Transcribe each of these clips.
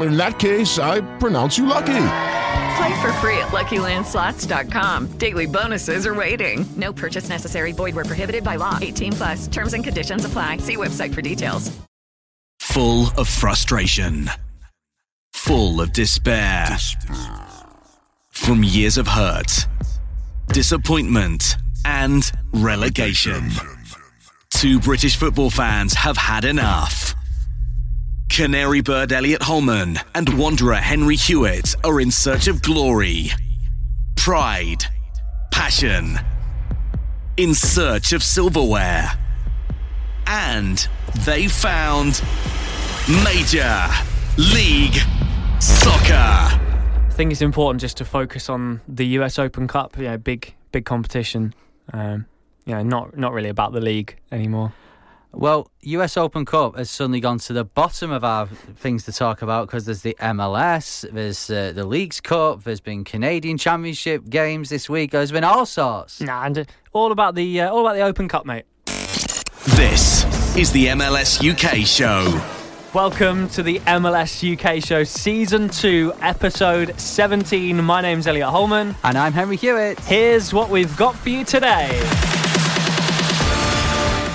In that case, I pronounce you lucky. Play for free at LuckyLandSlots.com. Daily bonuses are waiting. No purchase necessary. Void where prohibited by law. 18 plus. Terms and conditions apply. See website for details. Full of frustration. Full of despair. From years of hurt, disappointment, and relegation. Two British football fans have had enough. Canary bird Elliot Holman and Wanderer Henry Hewitt are in search of glory, pride, passion, in search of silverware. And they found Major League Soccer. I think it's important just to focus on the US Open Cup. Yeah, big big competition. Um, yeah, not not really about the league anymore. Well, US Open Cup has suddenly gone to the bottom of our things to talk about because there's the MLS, there's uh, the Leagues Cup, there's been Canadian Championship games this week. There's been all sorts. Nah, and uh, all about the uh, all about the Open Cup, mate. This is the MLS UK show. Welcome to the MLS UK show, season two, episode 17. My name's Elliot Holman. And I'm Henry Hewitt. Here's what we've got for you today.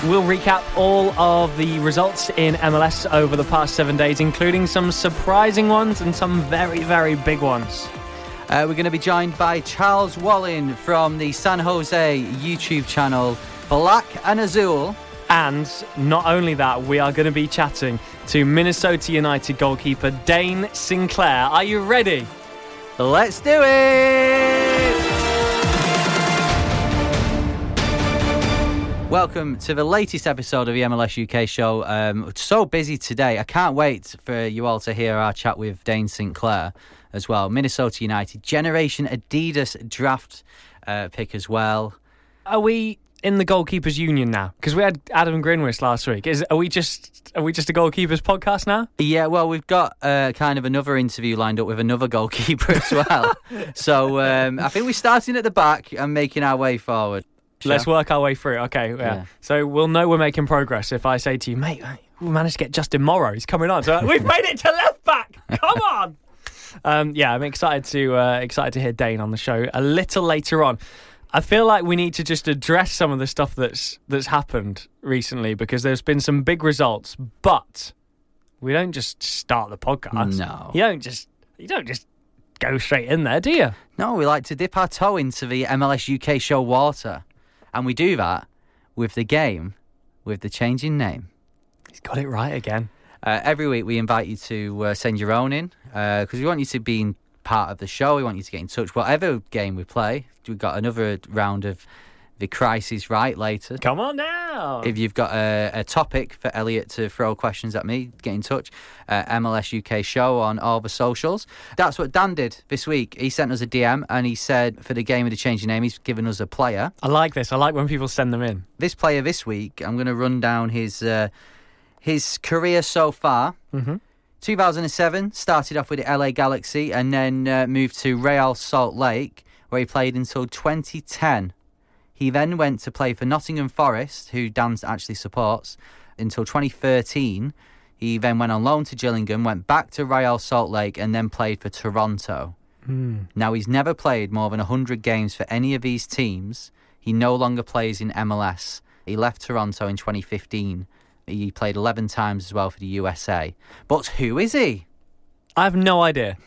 We'll recap all of the results in MLS over the past seven days, including some surprising ones and some very, very big ones. Uh, we're going to be joined by Charles Wollin from the San Jose YouTube channel Black and Azul. And not only that, we are going to be chatting to Minnesota United goalkeeper Dayne St. Clair. Are you ready? Let's do it! Welcome to the latest episode of the MLS UK show. Um, so busy today. I can't wait for you all to hear our chat with Dayne St. Clair as well. Minnesota United Generation Adidas draft uh, pick as well. Are we in the goalkeepers union now? Because we had Adam Grinwis last week. Is are we just are we just a goalkeepers podcast now? Yeah, well, we've got uh, kind of another interview lined up with another goalkeeper as well. so um, I think we're starting at the back and making our way forward. Let's work our way through. Okay, yeah. Yeah. So we'll know we're making progress if I say to you, mate, we managed to get Justin Morrow. He's coming on. So we've made it to left back. Come on. Um, yeah, I'm excited to uh, excited to hear Dayne on the show a little later on. I feel like we need to just address some of the stuff that's that's happened recently because there's been some big results, but we don't just start the podcast. No. you don't just you don't just go straight in there, do you? No, we like to dip our toe into the MLS UK show water. And we do that with the game with the changing name. He's got it right again. Uh, every week we invite you to uh, send your own in because we want you to be in part of the show. We want you to get in touch. Whatever game we play, we've got another round of the crisis right later. Come on now. If you've got a, a topic for Elliot to throw questions at me, get in touch. Uh, MLS UK show on all the socials. That's what Dan did this week. He sent us a DM and he said for the game of the change changing name, he's given us a player. I like this. I like when people send them in. This player this week, I'm going to run down his uh, his career so far. Mm-hmm. 2007 started off with the LA Galaxy and then uh, moved to Real Salt Lake, where he played until 2010. He then went to play for Nottingham Forest, who Dan actually supports, until 2013. He then went on loan to Gillingham, went back to Real Salt Lake, and then played for Toronto. Hmm. Now, he's never played more than 100 games for any of these teams. He no longer plays in MLS. He left Toronto in 2015. He played 11 times as well for the USA. But who is he? I have no idea.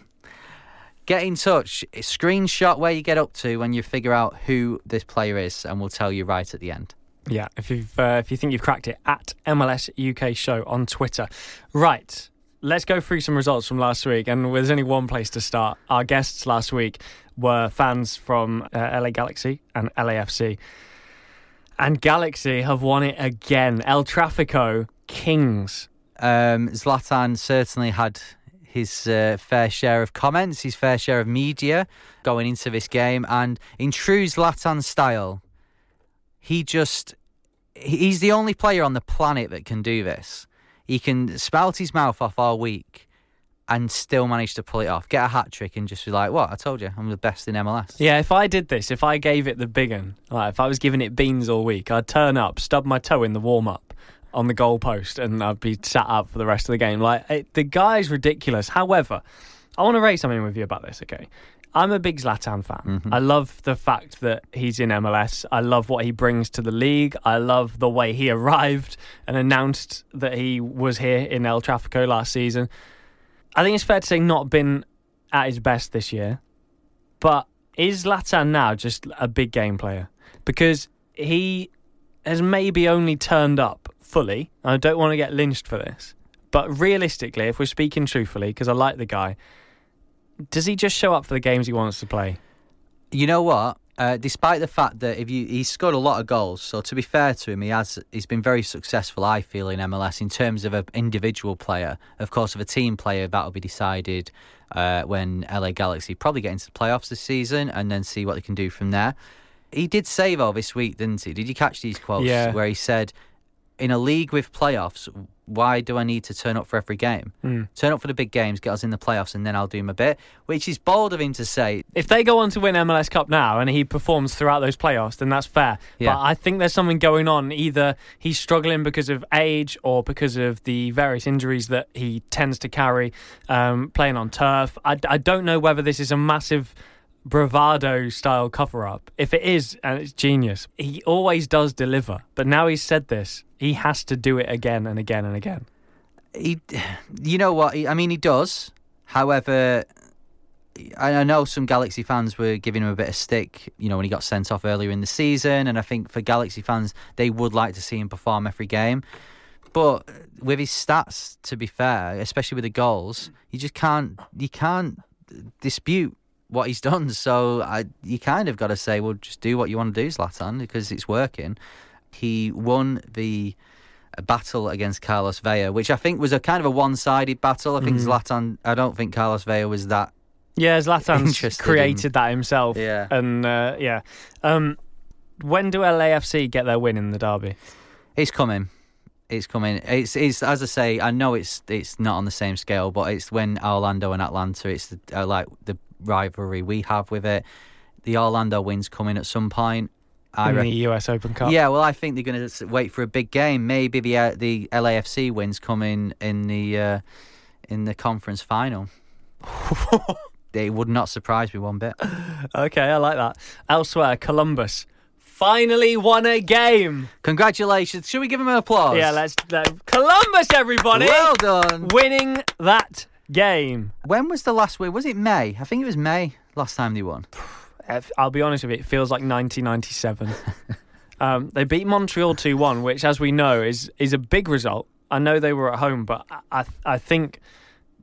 Get in touch. Screenshot where you get up to when you figure out who this player is, and we'll tell you right at the end. Yeah, if you've uh, if you think you've cracked it, at MLS UK Show on Twitter. Right, let's go through some results from last week, and there's only one place to start. Our guests last week were fans from uh, LA Galaxy and LAFC, and Galaxy have won it again. El Trafico Kings. Um, Zlatan certainly had his uh, fair share of comments, his fair share of media going into this game, and in true Zlatan style, he just he's the only player on the planet that can do this. He can spout his mouth off all week and still manage to pull it off. Get a hat trick and just be like, "What? I told you, I'm the best in MLS." Yeah, if I did this, if I gave it the big one, like if I was giving it beans all week, I'd turn up, stub my toe in the warm up on the goalpost, and I'd be sat up for the rest of the game. Like it, the guy's ridiculous. However, I want to raise something with you about this. Okay, I'm a big Zlatan fan. Mm-hmm. I love the fact that he's in MLS. I love what he brings to the league. I love the way he arrived and announced that he was here in El Trafico last season. I think it's fair to say not been at his best this year. But is Zlatan now just a big game player? Because he has maybe only turned up fully. I don't want to get lynched for this. But realistically, if we're speaking truthfully, because I like the guy, does he just show up for the games he wants to play? You know what? Uh, despite the fact that if you he's scored a lot of goals, so to be fair to him, he has he's been very successful. I feel in MLS in terms of an individual player. Of course, of a team player, that will be decided uh, when LA Galaxy probably get into the playoffs this season, and then see what they can do from there. He did say though this week, didn't he? Did you catch these quotes Yeah. where he said, "In a league with playoffs, why do I need to turn up for every game? Turn up for the big games, get us in the playoffs, and then I'll do my bit." Which is bold of him to say. If they go on to win MLS Cup now and he performs throughout those playoffs, then that's fair. Yeah. But I think there's something going on. Either he's struggling because of age or because of the various injuries that he tends to carry um, playing on turf. I, I don't know whether this is a massive bravado style cover up. If it is, and it's genius, he always does deliver. But now he's said this, he has to do it again and again and again. he, you know what? I mean, he does. However, I, know some Galaxy fans were giving him a bit of stick. You know, when he got sent off earlier in the season, and I think for Galaxy fans, they would like to see him perform every game. But with his stats, to be fair, especially with the goals, you just can't you can't dispute what he's done. So I, you kind of got to say, well, just do what you want to do, Zlatan, because it's working. He won the battle against Carlos Vela, which I think was a kind of a one-sided battle. I think Zlatan. I don't think Carlos Vela was that. Yeah, Zlatan's Interested created in- that himself. Yeah. And uh, yeah. Um, when do LAFC get their win in the derby? It's coming. It's coming. It's it's as I say. I know it's it's not on the same scale, but it's when Orlando and Atlanta. It's the, uh, like the rivalry we have with it. The Orlando wins coming at some point. I in the US Open Cup. Yeah, well, I think they're going to wait for a big game. Maybe the uh, the LAFC wins coming in the uh, in the conference final. it would not surprise me one bit. Okay, I like that. Elsewhere, Columbus finally won a game. Congratulations! Should we give him an applause? Yeah, let's let, Columbus, everybody. Well done. Winning that game. When was the last win? Was it May? I think it was May last time they won. I'll be honest with you, it feels like 1997. um, they beat Montreal 2 1, which, as we know, is, is a big result. I know they were at home, but I, I, I think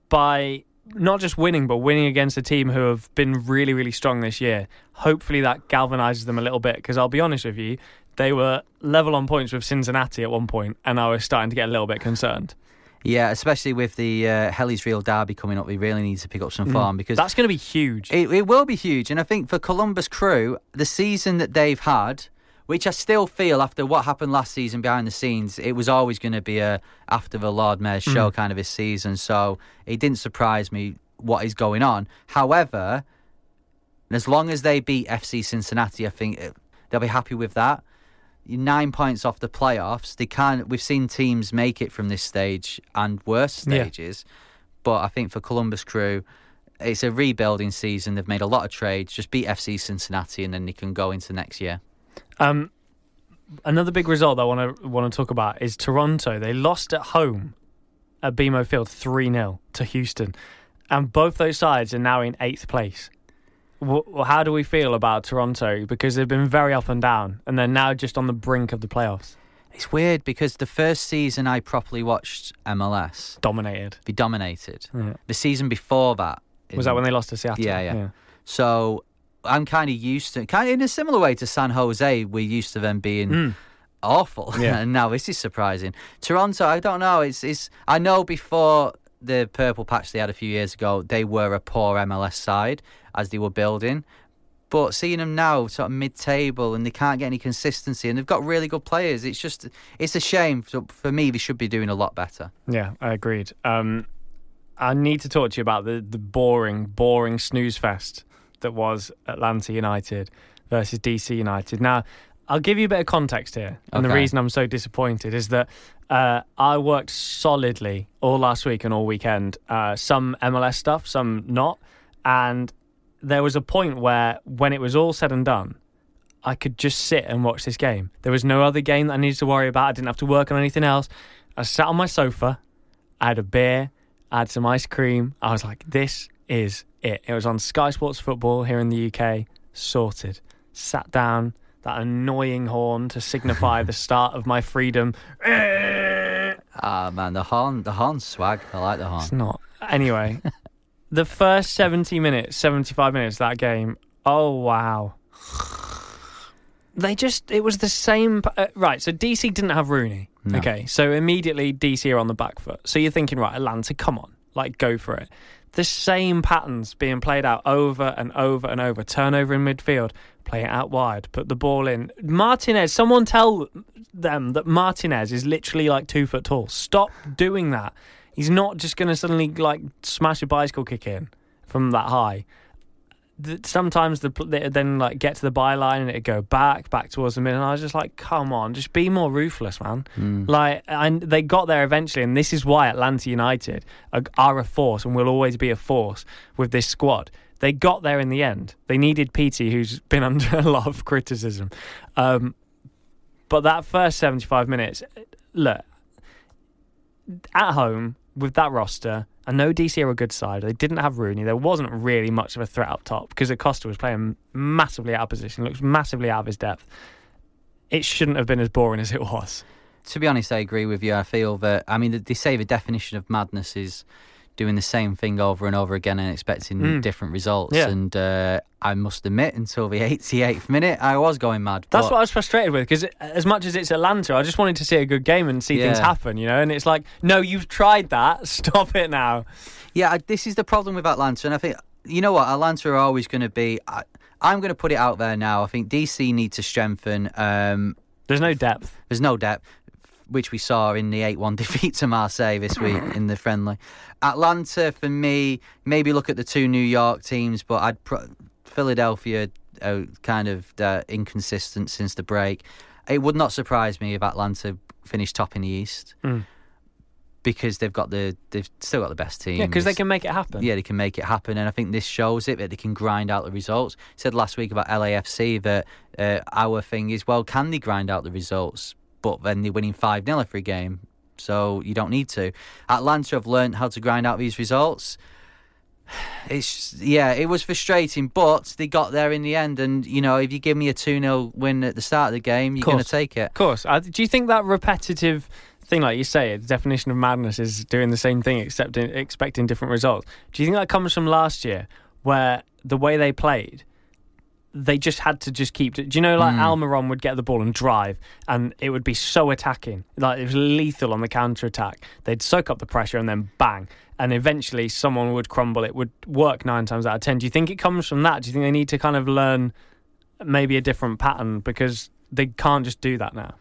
by not just winning, but winning against a team who have been really, really strong this year, hopefully that galvanizes them a little bit. Because I'll be honest with you, they were level on points with Cincinnati at one point, and I was starting to get a little bit concerned. Yeah, especially with the uh, Hell Is Real Derby coming up, we really need to pick up some mm. form because That's going to be huge. It, it will be huge, and I think for Columbus Crew, the season that they've had, which I still feel after what happened last season behind the scenes, it was always going to be a after the Lord Mayor's show mm. kind of a season. So it didn't surprise me what is going on. However, as long as they beat FC Cincinnati, I think uh, they'll be happy with that. Nine points off the playoffs. They can't. We've seen teams make it from this stage and worse Yeah. stages, but I think for Columbus Crew, it's a rebuilding season. They've made a lot of trades. Just beat FC Cincinnati, and then they can go into next year. Um, another big result that I want to want to talk about is Toronto. They lost at home at BMO Field three 0 to Houston, and both those sides are now in eighth place. Wh- how do we feel about Toronto? Because they've been very up and down, and they're now just on the brink of the playoffs. It's weird because the first season I properly watched MLS, Dominated. they dominated. Yeah. The season before that Was that when they lost to Seattle? Yeah, yeah. So I'm kind of used to, kind of in a similar way to San Jose. We're used to them being Mm. awful, Yeah. and now this is surprising. Toronto, I don't know. It's, it's. I know before the purple patch they had a few years ago, they were a poor MLS side as they were building. But seeing them now, sort of mid-table, and they can't get any consistency, and they've got really good players. It's just, it's a shame. So for me, they should be doing a lot better. Yeah, I agreed. Um, I need to talk to you about the, the boring, boring snooze fest that was Atlanta United versus DC United. Now, I'll give you a bit of context here. And the reason I'm so disappointed is that uh, I worked solidly all last week and all weekend, uh, some MLS stuff, some not. And there was a point where, when it was all said and done, I could just sit and watch this game. There was no other game that I needed to worry about. I didn't have to work on anything else. I sat on my sofa, I had a beer, I had some ice cream. I was like, this is it. It was on Sky Sports Football here in the UK, sorted. Sat down, that annoying horn to signify the start of my freedom. Ah man, the horn, the horn swag. I like the horn. It's not. Anyway, the first 70 minutes, 75 minutes of that game, oh wow. They just, it was the same. Uh, right, so DC didn't have Rooney. No. Okay, so immediately DC are on the back foot. So you're thinking, right, Atlanta, come on, like go for it. The same patterns being played out over and over and over. Turnover in midfield, play it out wide, put the ball in. Martinez, someone tell them that Martinez is literally like two foot tall. Stop doing that. He's not just going to suddenly like smash a bicycle kick in from that high. Sometimes the then like get to the byline and it go back, back towards the middle. And I was just like, come on, just be more ruthless, man. Like, and they got there eventually, and this is why Atlanta United are, are a force and will always be a force with this squad. They got there in the end. They needed Pity, who's been under a lot of criticism. Um, but that first 75 minutes, look, at home with that roster, I know DC are a good side. They didn't have Rooney. There wasn't really much of a threat up top because Acosta was playing massively out of position, looks massively out of his depth. It shouldn't have been as boring as it was. To be honest, I agree with you. I feel that I mean they say the definition of madness is doing the same thing over and over again and expecting Mm. different results. Yeah. And uh, I must admit, until the 88th minute, I was going mad. That's what I was frustrated with because as much as it's Atlanta, I just wanted to see a good game and see things happen, you know. And it's like, no, you've tried that. Stop it now. Yeah, I- this is the problem with Atlanta, and I think you know what Atlanta are always going to be. I, I'm going to put it out there now. I think DC need to strengthen. Um, There's no depth. there's no depth, which we saw in the 8-1 defeat to Marseille this week in the friendly. Atlanta, for me, maybe look at the two New York teams, but I'd pro- Philadelphia uh, kind of uh, inconsistent since the break. It would not surprise me if Atlanta finished top in the East. Mm. Because they've got the they've still got the best team. Yeah, because they can make it happen. Yeah, they can make it happen, and I think this shows it that they can grind out the results. said last week about LAFC that uh, our thing is well, can they grind out the results? But then they're winning five 0 every game, so you don't need to. Atlanta have learned how to grind out these results. It's yeah, it was frustrating, but they got there in the end. And you know, if you give me a two 0 win at the start of the game, you're going to take it. Of course. Do you think that repetitive thing, like you say, the definition of madness is doing the same thing except in, expecting different results? Do you think that comes from last year, where the way they played, they just had to just keep. Do you know, like mm. Almiron would get the ball and drive, and it would be so attacking, like it was lethal on the counter attack. They'd soak up the pressure and then bang, and eventually someone would crumble. It would work nine times out of ten. Do you think it comes from that? Do you think they need to kind of learn maybe a different pattern because they can't just do that now?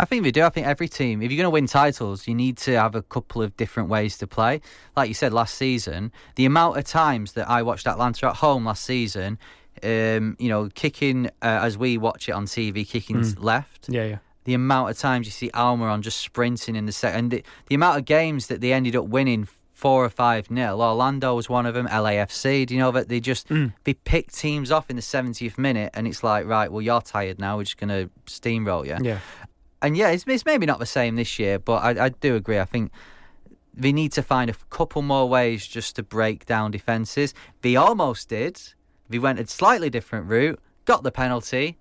I think they do. I think every team, if you're going to win titles, you need to have a couple of different ways to play. Like you said last season, the amount of times that I watched Atlanta at home last season, Um, you know, kicking uh, as we watch it on TV, kicking Mm. left. Yeah, yeah. The amount of times you see Almiron just sprinting in the second, and the, the amount of games that they ended up winning four or five nil. Orlando was one of them. LAFC. Do you know that they just Mm. they pick teams off in the 70th minute, and it's like, right, well, you're tired now. We're just gonna steamroll you. Yeah. And yeah, it's, it's maybe not the same this year, but I, I do agree. I think they need to find a couple more ways just to break down defences. They almost did. They went a slightly different route, got the penalty.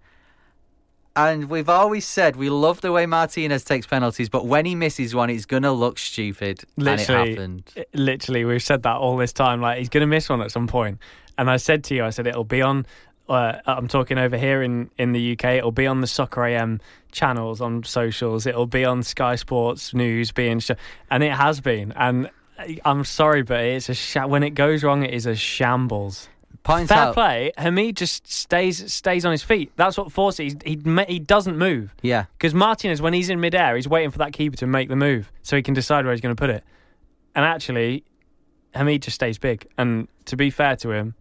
And we've always said we love the way Martinez takes penalties, but when he misses one, it's going to look stupid. and it Literally, happened. literally, we've said that all this time. Like he's going to miss one at some point. And I said to you, I said it'll be on. Uh, I'm talking over here in in the UK. It'll be on the Soccer AM channels on socials. It'll be on Sky Sports News, being sh- and it has been. And I- I'm sorry, but it's a sh- when it goes wrong, it is a shambles. Points Fair out, play. Hamid just stays stays on his feet. That's what forces. He he, he doesn't move. yeah, Because Martinez, when he's in midair, he's waiting for that keeper to make the move so he can decide where he's going to put it. And actually, Hamid just stays big. And to be fair to him,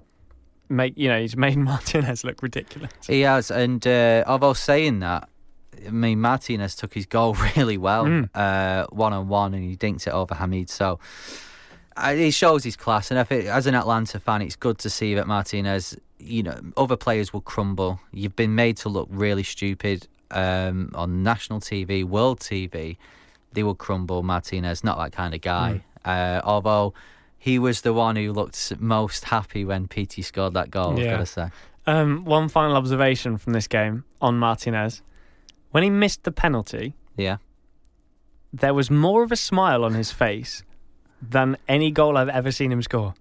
make you know he's made Martinez look ridiculous. he has. And uh, although saying that, I mean, Martinez took his goal really well, Mm. uh, one on one, and he dinked it over Hamid. So he shows his class. And as an Atlanta fan, it's good to see that Martinez, you know, other players will crumble. You've been made to look really stupid um, on national TV, world TV. They will crumble. Martinez, not that kind of guy. Uh, although he was the one who looked most happy when Pity scored that goal. I've got to say. Um, one final observation from this game on Martinez: when he missed the penalty, Yeah. there was more of a smile on his face than any goal I've ever seen him score.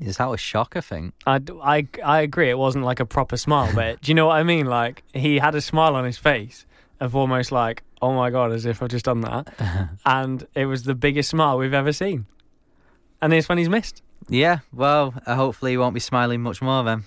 Is that a shock? I think. I, I, I agree. It wasn't like a proper smile, but do you know what I mean? Like he had a smile on his face of almost like, oh my god, as if I've just done that, and it was the biggest smile we've ever seen. And it's when he's missed. Yeah. Well, uh, hopefully he won't be smiling much more then.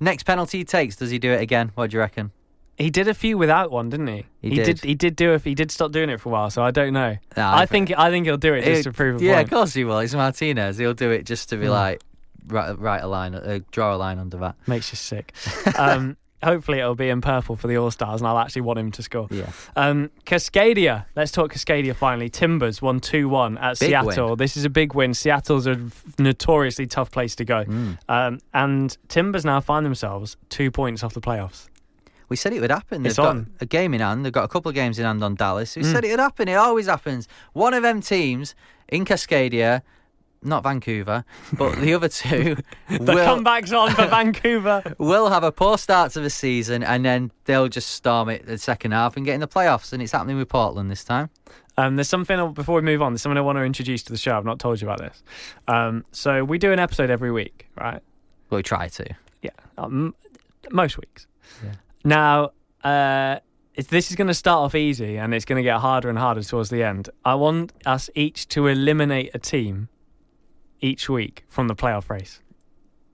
Next penalty he takes, does he do it again? What do you reckon? He did a few without one, didn't he? He did. did. He did do. He did stop doing it for a while, so I don't know. Nah, I I think. I think he'll do it just It- to prove a yeah, point. of course he will. It's Martinez. He'll do it just to be Mm. like, write, write a line, uh, draw a line under that. Makes you sick. um, hopefully, it'll be in purple for the All Stars, and I'll actually want him to score. Yeah. Um, Cascadia. Let's talk Cascadia finally. Timbers won 2 1 at Big Seattle. win. This is a big win. Seattle's a notoriously tough place to go. Mm. Um, and Timbers now find themselves two points off the playoffs. We said it would happen. They've It's got on. a game in hand. They've got a couple of games in hand on Dallas. We Mm. said it would happen. It always happens. One of them teams in Cascadia, not Vancouver, but the other two The will, comeback's on for Vancouver. will have a poor start to the season and then they'll just storm it the second half and get in the playoffs. And it's happening with Portland this time. Um, there's something before we move on. There's something I want to introduce to the show. I've not told you about this. Um, so we do an episode every week, right? Well, we try to. Yeah, um, most weeks. Yeah. Now, uh, this is going to start off easy, and it's going to get harder and harder towards the end. I want us each to eliminate a team each week from the playoff race.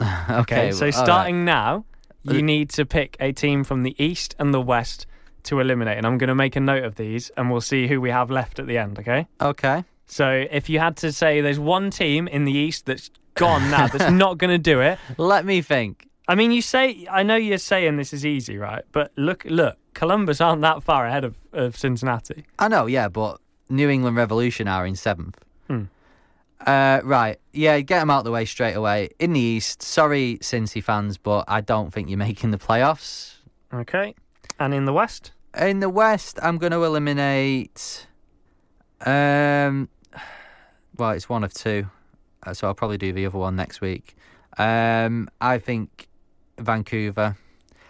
Okay, so well, all right. starting now, you need to pick a team from the east and the west to eliminate, and I'm going to make a note of these, and we'll see who we have left at the end. Okay. Okay. So if you had to say there's one team in the East that's gone now, that's not going to do it. Let me think. I mean, you say I know you're saying this is easy, right? But look, look, Columbus aren't that far ahead of, of Cincinnati. I know, yeah, but New England Revolution are in seventh. Hmm. Uh, right, yeah, get them out the way straight away. In the East, sorry, Cincy fans, but I don't think you're making the playoffs. Okay. And in the West, In the West, I'm going to eliminate. Um, well, it's one of two, uh, so I'll probably do the other one next week. Um, I think Vancouver.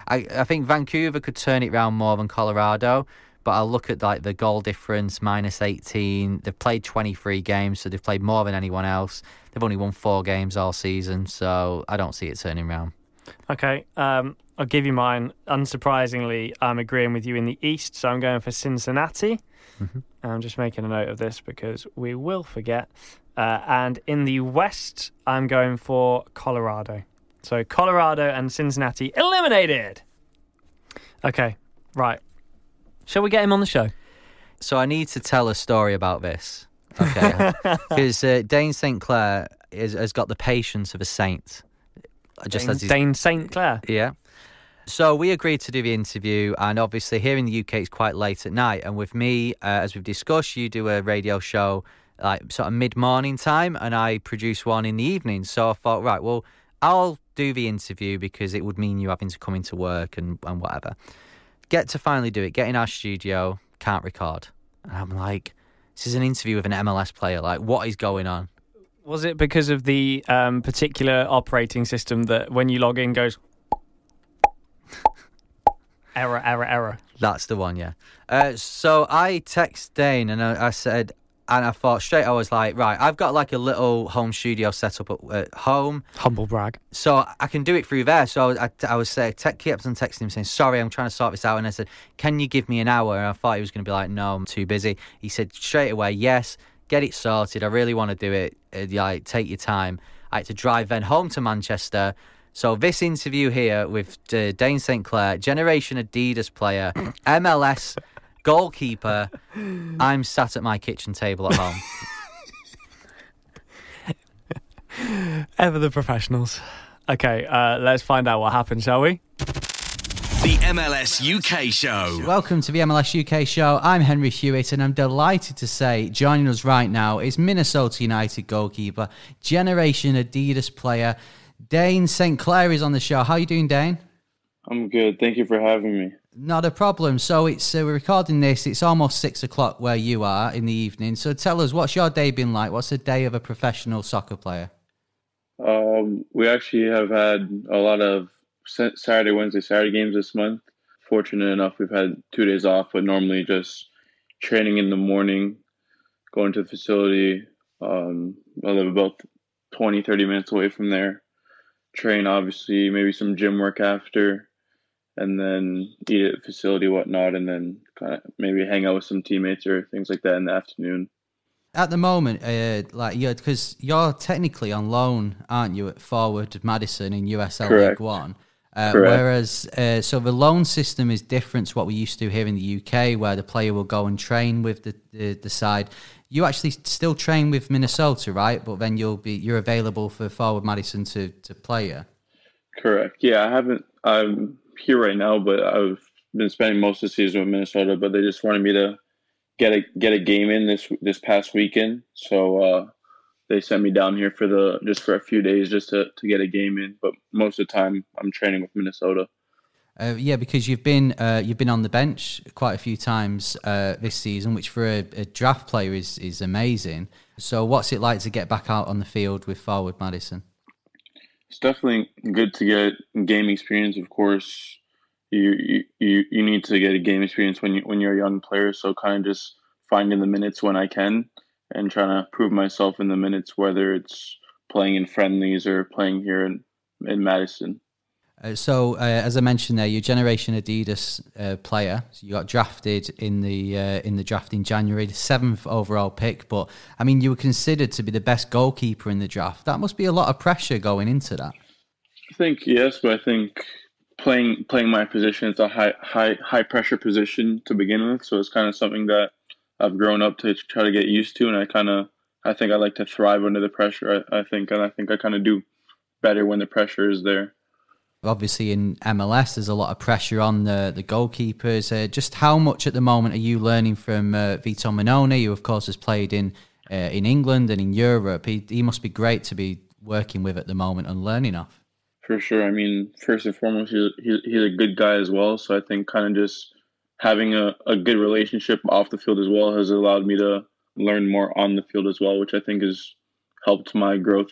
I I think Vancouver could turn it round more than Colorado, but I'll look at like the goal difference minus 18. They've played 23 games, so they've played more than anyone else. They've only won four games all season, so I don't see it turning round. okay. Um, I'll give you mine. Unsurprisingly, I'm agreeing with you in the East, so I'm going for Cincinnati. Mhm. I'm just making a note of this because we will forget. Uh, and in the West, I'm going for Colorado. So Colorado and Cincinnati eliminated. Okay, right. Shall we get him on the show? So I need to tell a story about this, okay? Because uh, Dayne St Clair is, has got the patience of a saint. just Dayne, as Dayne St. Clair. Yeah. So we agreed to do the interview, and obviously here in the UK it's quite late at night. And with me, uh, as we've discussed, you do a radio show like sort of mid morning time, and I produce one in the evening. So I thought, right, well, I'll do the interview because it would mean you having to come into work and, and whatever. Get to finally do it, get in our studio, can't record. And I'm like, this is an interview with an MLS player. Like, what is going on? Was it because of the um, particular operating system that when you log in goes error, error, error? That's the one, yeah. Uh, so I text Dayne and I, I said, and I thought straight, I was like, right, I've got like a little home studio set up at, at home. Humble brag. So I can do it through there. So I, was- I, I was saying, te- kept on texting him saying, sorry, I'm trying to sort this out. And I said, can you give me an hour? And I thought he was going to be like, no, I'm too busy. He said straight away, yes, get it sorted. I really want to do it. Uh, like, take your time. I had to drive then home to Manchester. So this interview here with uh, Dayne St. Clair, Generation Adidas player, MLS goalkeeper, I'm sat at my kitchen table at home. Ever the professionals. Okay, uh, let's find out what happened, shall we? The MLS UK show. Welcome to the MLS UK show. I'm Henry Hewitt, and I'm delighted to say joining us right now is Minnesota United goalkeeper, Generation Adidas player, Dayne St. Clair is on the show. How are you doing, Dayne? I'm good. Thank you for having me. Not a problem. So it's uh, we're recording this. It's almost six o'clock where you are in the evening. So tell us, what's your day been like? What's a day of a professional soccer player? Um, we actually have had a lot of Saturday, Wednesday, Saturday games this month. Fortunate enough, we've had two days off, but normally just training in the morning, going to the facility. Um, I live about 20, 30 minutes away from there. Train, obviously, maybe some gym work after, and then eat at facility, whatnot, and then kind of maybe hang out with some teammates or things like that in the afternoon. At the moment, uh, like you're because you're technically on loan, aren't you, at Forward Madison in USL Correct. League One? Uh, Correct. whereas, uh, so the loan system is different to what we used to here in the UK, where the player will go and train with the, the, the side. You actually still train with Minnesota, right? But then you'll be you're available for Forward Madison to to play. Yeah. Correct. Yeah, I haven't. I'm here right now, but I've been spending most of the season with Minnesota. But they just wanted me to get a get a game in this this past weekend, so uh, they sent me down here for the just for a few days just to to get a game in. But most of the time, I'm training with Minnesota. Uh, yeah, because you've been uh, you've been on the bench quite a few times uh, this season, which for a, a draft player is is amazing. So, what's it like to get back out on the field with forward Madison? It's definitely good to get game experience. Of course, you you you need to get a game experience when you when you're a young player. So kind of just finding the minutes when I can and trying to prove myself in the minutes, whether it's playing in friendlies or playing here in in Madison. Uh, so, uh, as I mentioned there, you're Generation Adidas uh, player. So you got drafted in the uh, in the draft in January, the seventh overall pick. But I mean, you were considered to be the best goalkeeper in the draft. That must be a lot of pressure going into that. I think yes, but I think playing playing my position is a high high high pressure position to begin with. So it's kind of something that I've grown up to try to get used to, and I kind of I think I like to thrive under the pressure. I, I think, and I think I kind of do better when the pressure is there. Obviously, in MLS, there's a lot of pressure on the the goalkeepers. Uh, just how much at the moment are you learning from uh, Vito Mannone, who of course has played in uh, in England and in Europe? He he must be great to be working with at the moment and learning off. For sure. I mean, first and foremost, he's, he's, he's a good guy as well. So I think kind of just having a, a good relationship off the field as well has allowed me to learn more on the field as well, which I think has helped my growth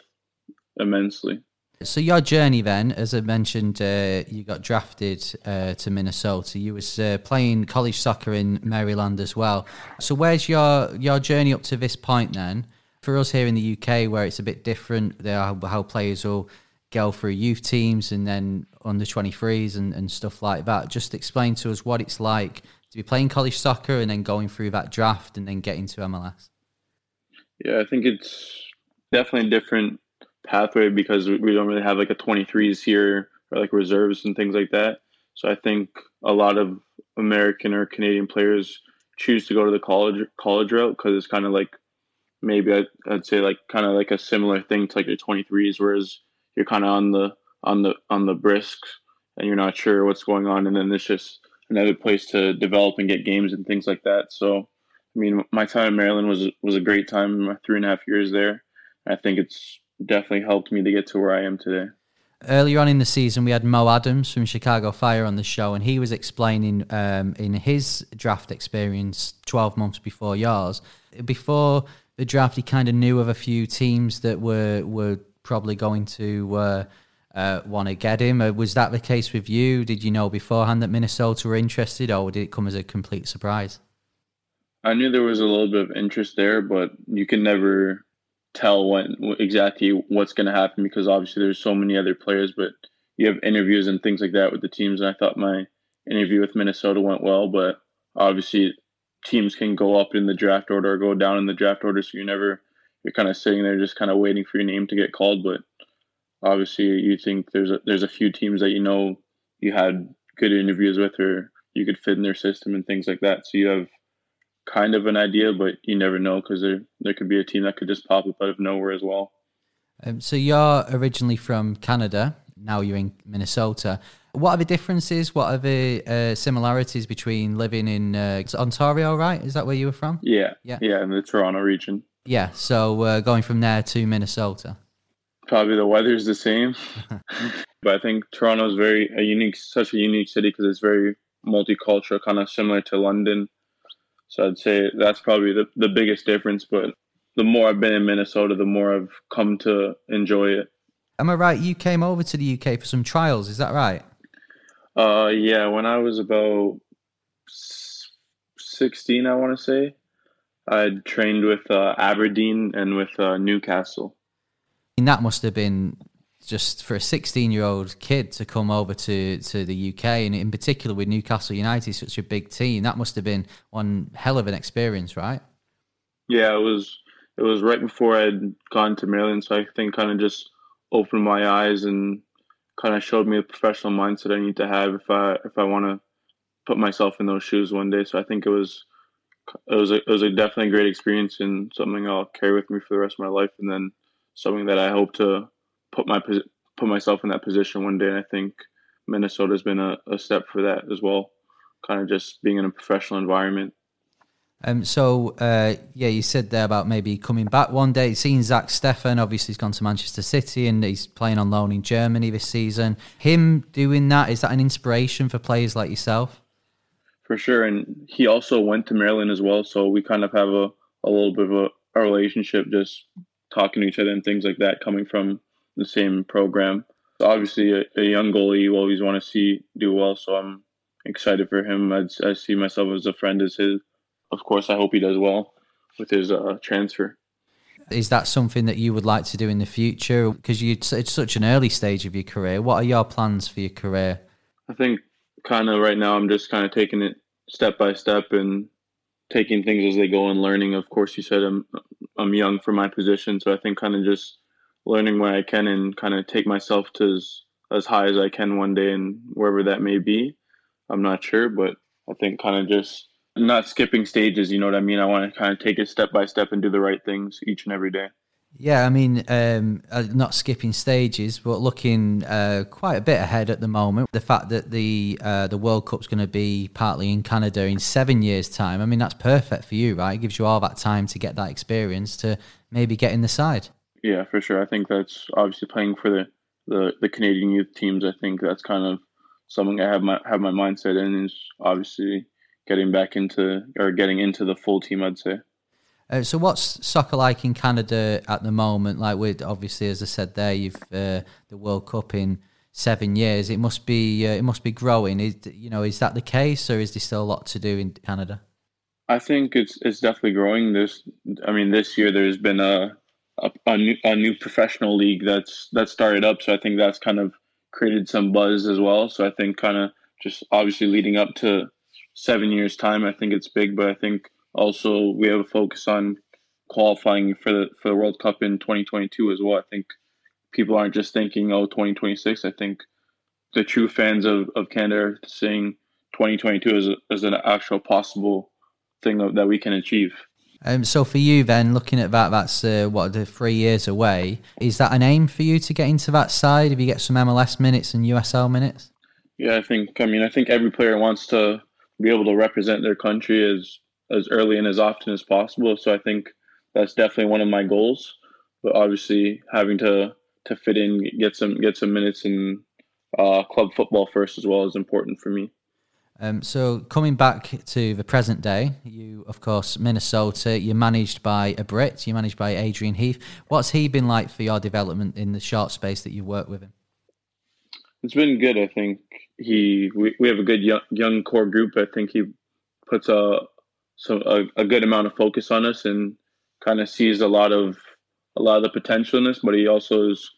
immensely. So your journey then, as I mentioned, uh, you got drafted uh, to Minnesota. You was uh, playing college soccer in Maryland as well. So where's your your journey up to this point then? For us here in the UK, where it's a bit different, there are how players will go through youth teams and then under 23s and, and stuff like that. Just explain to us what it's like to be playing college soccer and then going through that draft and then getting to MLS. Yeah, I think it's definitely different pathway because we don't really have like a 23s here or like reserves and things like that. So I think a lot of American or Canadian players choose to go to the college college route because it's kind of like maybe I'd, I'd say like kind of like a similar thing to like your 23s, whereas you're kind of on the on the on the brisks and you're not sure what's going on, and then it's just another place to develop and get games and things like that. So, I mean, my time in Maryland was was a great time. My three and a half years there. I think it's definitely helped me to get to where I am today. Earlier on in the season, we had Mo Adams from Chicago Fire on the show, and he was explaining um, in his draft experience 12 months before yours. Before the draft, he kind of knew of a few teams that were were probably going to uh, uh, want to get him. Uh, was that the case with you? Did you know beforehand that Minnesota were interested, or did it come as a complete surprise? I knew there was a little bit of interest there, but you can never tell when exactly what's going to happen because obviously there's so many other players, but you have interviews and things like that with the teams. And I thought my interview with Minnesota went well, but obviously teams can go up in the draft order or go down in the draft order, so you're never you're kind of sitting there just kind of waiting for your name to get called. But obviously, you think there's a, there's a few teams that you know you had good interviews with or you could fit in their system and things like that. So you have kind of an idea, but you never know because there there could be a team that could just pop up out of nowhere as well. Um, so you're originally from Canada. Now you're in Minnesota. What are the differences? What are the uh, similarities between living in uh, Ontario? Right? Is that where you were from? Yeah, yeah, yeah, in the Toronto region. Yeah. So uh, going from there to Minnesota. Probably the weather's the same, but I think Toronto is very a unique, such a unique city because it's very multicultural, kind of similar to London so I'd say that's probably the, the biggest difference. But the more I've been in Minnesota, the more I've come to enjoy it. Am I right? You came over to the UK for some trials, is that right? Uh, yeah. When I was about sixteen, I want to say, I trained with uh, Aberdeen and with uh, Newcastle. And that must have been just for a 16 year old kid to come over to, to the UK and in particular with Newcastle United, such a big team, that must have been one hell of an experience, right? Yeah, it was. It was right before I'd gone to Maryland, so I think kind of just opened my eyes and kind of showed me the professional mindset I need to have if I if I want to put myself in those shoes one day. So I think it was it was a, it was a definitely great experience and something I'll carry with me for the rest of my life, and then something that I hope to put my put myself in that position one day. And I think Minnesota's been a, a step for that as well, kind of just being in a professional environment. Um, so uh, yeah, you said there about maybe coming back one day. Seeing Zach Steffen, obviously he's gone to Manchester City and he's playing on loan in Germany this season. Him doing that is that an inspiration for players like yourself? For sure, and he also went to Maryland as well, so we kind of have a, a little bit of a, a relationship, just talking to each other and things like that, coming from the same program. Obviously, a, a young goalie you always want to see do well, so I'm excited for him. I, I see myself as a friend as his. Of course, I hope he does well with his uh, transfer. Is that something that you would like to do in the future? Because you it's such an early stage of your career. What are your plans for your career? I think kind of right now I'm just kind of taking it step by step and taking things as they go and learning. Of course, you said I'm I'm young for my position, so I think kind of just learning what I can and kind of take myself to as, as high as I can one day and wherever that may be. I'm not sure, but I think kind of just not skipping stages, you know what I mean? I want to kind of take it step by step and do the right things each and every day. Yeah, I mean, um, uh, not skipping stages, but looking uh, quite a bit ahead at the moment. The fact that the uh, the World Cup's going to be partly in Canada in seven years' time, I mean, that's perfect for you, right? It gives you all that time to get that experience to maybe get in the side. Yeah, for sure. I think that's obviously playing for the, the, the Canadian youth teams. I think that's kind of something I have my have my mindset in is obviously getting back into or getting into the full team. I'd say. Uh, so, what's soccer like in Canada at the moment? Like, with obviously, as I said there, you've uh, the World Cup in seven years. It must be uh, it must be growing. Is you know is that the case, or is there still a lot to do in Canada? I think it's it's definitely growing. This, I mean, this year there's been a a, a, new a new professional league that's that started up. So I think that's kind of created some buzz as well. So I think kind of just obviously leading up to seven years time, I think it's big. But I think also we have a focus on qualifying for the for the World Cup in 2022 as well. I think people aren't just thinking oh 2026. I think the true fans of, of Canada are seeing 2022 as, a, as an actual possible thing that we can achieve. Um, so for you then, looking at that, that's uh, what the three years away. Is that an aim for you to get into that side? If you get some MLS minutes and USL minutes? Yeah, I think. I mean, I think every player wants to be able to represent their country as as early and as often as possible. So I think that's definitely one of my goals. But obviously, having to to fit in, get some get some minutes in uh, club football first as well is important for me. Um, so coming back to the present day, you of course Minnesota. You're managed by a Brit. You're managed by Adrian Heath. What's he been like for your development in the short space that you've worked with him? It's been good. I think he we, we have a good young, young core group. I think he puts a a, a good amount of focus on us and kind of sees a lot of a lot of the potential in this. But he also is,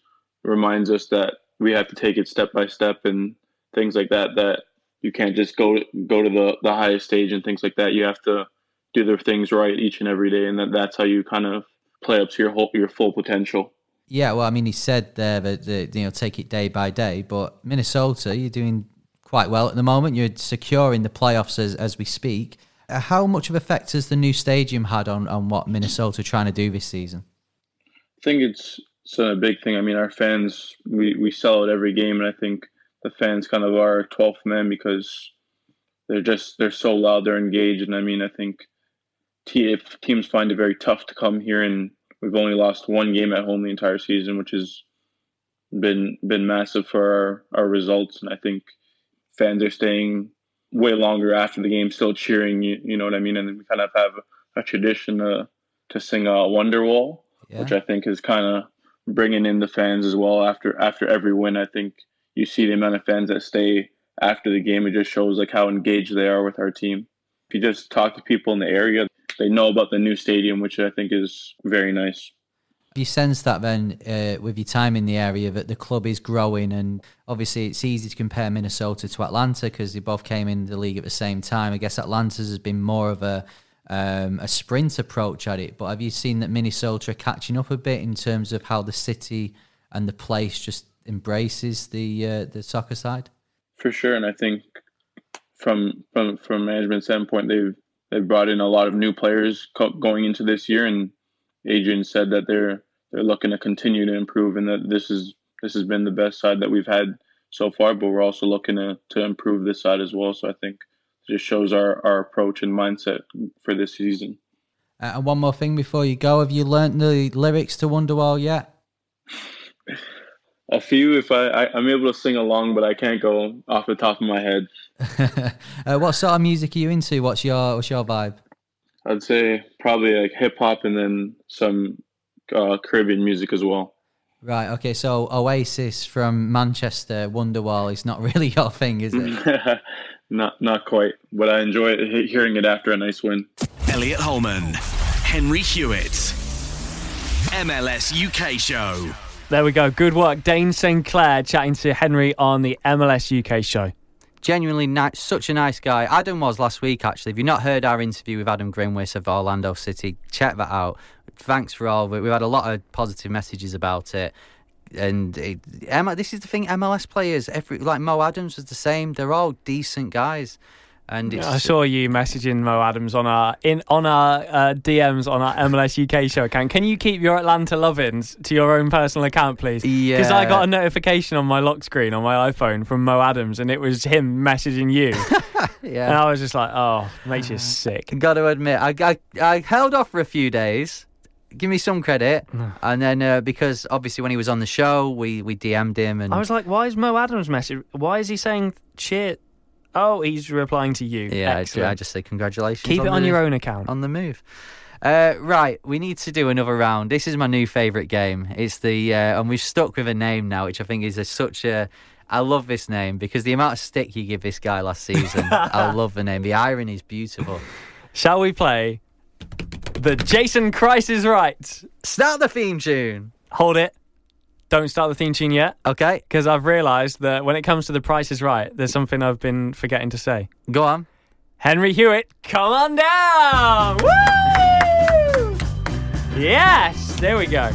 reminds us that we have to take it step by step and things like that. That you can't just go go to the the highest stage and things like that. You have to do the things right each and every day, and that that's how you kind of play up to your whole your full potential. Yeah, well, I mean, he said there that, that you know take it day by day, but Minnesota, you're doing quite well at the moment. You're securing the playoffs as as we speak. Uh, how much of effect has the new stadium had on on what Minnesota are trying to do this season? I think it's it's a big thing. I mean, our fans we we sell out every game, and I think the fans kind of are 12th men because they're just they're so loud, they're engaged, and I mean, I think if teams find it very tough to come here, and we've only lost one game at home the entire season, which has been been massive for our, our results, and I think fans are staying way longer after the game, still cheering. You, you know what I mean? And we kind of have a tradition to to sing a Wonderwall, yeah. which I think is kind of bringing in the fans as well after after every win. I think you see the amount of fans that stay after the game. It just shows like how engaged they are with our team. If you just talk to people in the area, they know about the new stadium, which I think is very nice. You sense that then uh, with your time in the area that the club is growing, and obviously it's easy to compare Minnesota to Atlanta because they both came in the league at the same time. I guess Atlanta's has been more of a um, a sprint approach at it, but have you seen that Minnesota are catching up a bit in terms of how the city and the place just embraces the uh, the soccer side? For sure, and I think from from from management standpoint, they've they've brought in a lot of new players co- going into this year, and Adrian said that they're they're looking to continue to improve, and that this is this has been the best side that we've had so far. But we're also looking to to improve this side as well. So I think it just shows our our approach and mindset for this season. Uh, and one more thing before you go, have you learnt the lyrics to Wonderwall yet? a few if I, I am able to sing along, but I can't go off the top of my head. uh, what sort of music are you into? What's your what's your vibe? I'd say probably like hip hop and then some uh, Caribbean music as well. Right. Okay. So Oasis from Manchester, Wonderwall is not really your thing, is it? not not quite, but I enjoy it, hearing it after a nice win. Elliot Holman, Henry Hewitt, MLS UK show. There we go. Good work. Dayne St. Clair chatting to Henry on the MLS UK show. Genuinely such a nice guy. Adam was last week, actually. If you've not heard our interview with Adam Grinwis of Orlando City, check that out. Thanks for all. We've had a lot of positive messages about it. And it, this is the thing MLS players, every like Mo Adams was the same. They're all decent guys. And I saw you messaging Mo Adams on our in on our uh, DMs on our MLS UK show account. Can you keep your Atlanta love-ins to your own personal account, please? Yeah. Because I got a notification on my lock screen on my iPhone from Mo Adams, and it was him messaging you. yeah. And I was just like, oh, makes you sick. Got to admit, I, I I held off for a few days. Give me some credit, and then uh, because obviously when he was on the show, we we DM'd him, and I was like, "Why is Mo Adams message? Why is he saying shit Oh, he's replying to you. Yeah, I just say congratulations. Keep it on the, your own account. On the move. Uh, right, we need to do another round. This is my new favourite game. It's the uh, and we've stuck with a name now, which I think is a, such a. I love this name because the amount of stick you give this guy last season. I love the name. The irony is beautiful. Shall we play the Jason Kreis is right? Start the theme tune. Hold it. Don't start the theme tune yet. Okay. Because I've realised that when it comes to the Price is Right, there's something I've been forgetting to say. Go on. Henry Hewitt, come on down! Woo! Yes, there we go.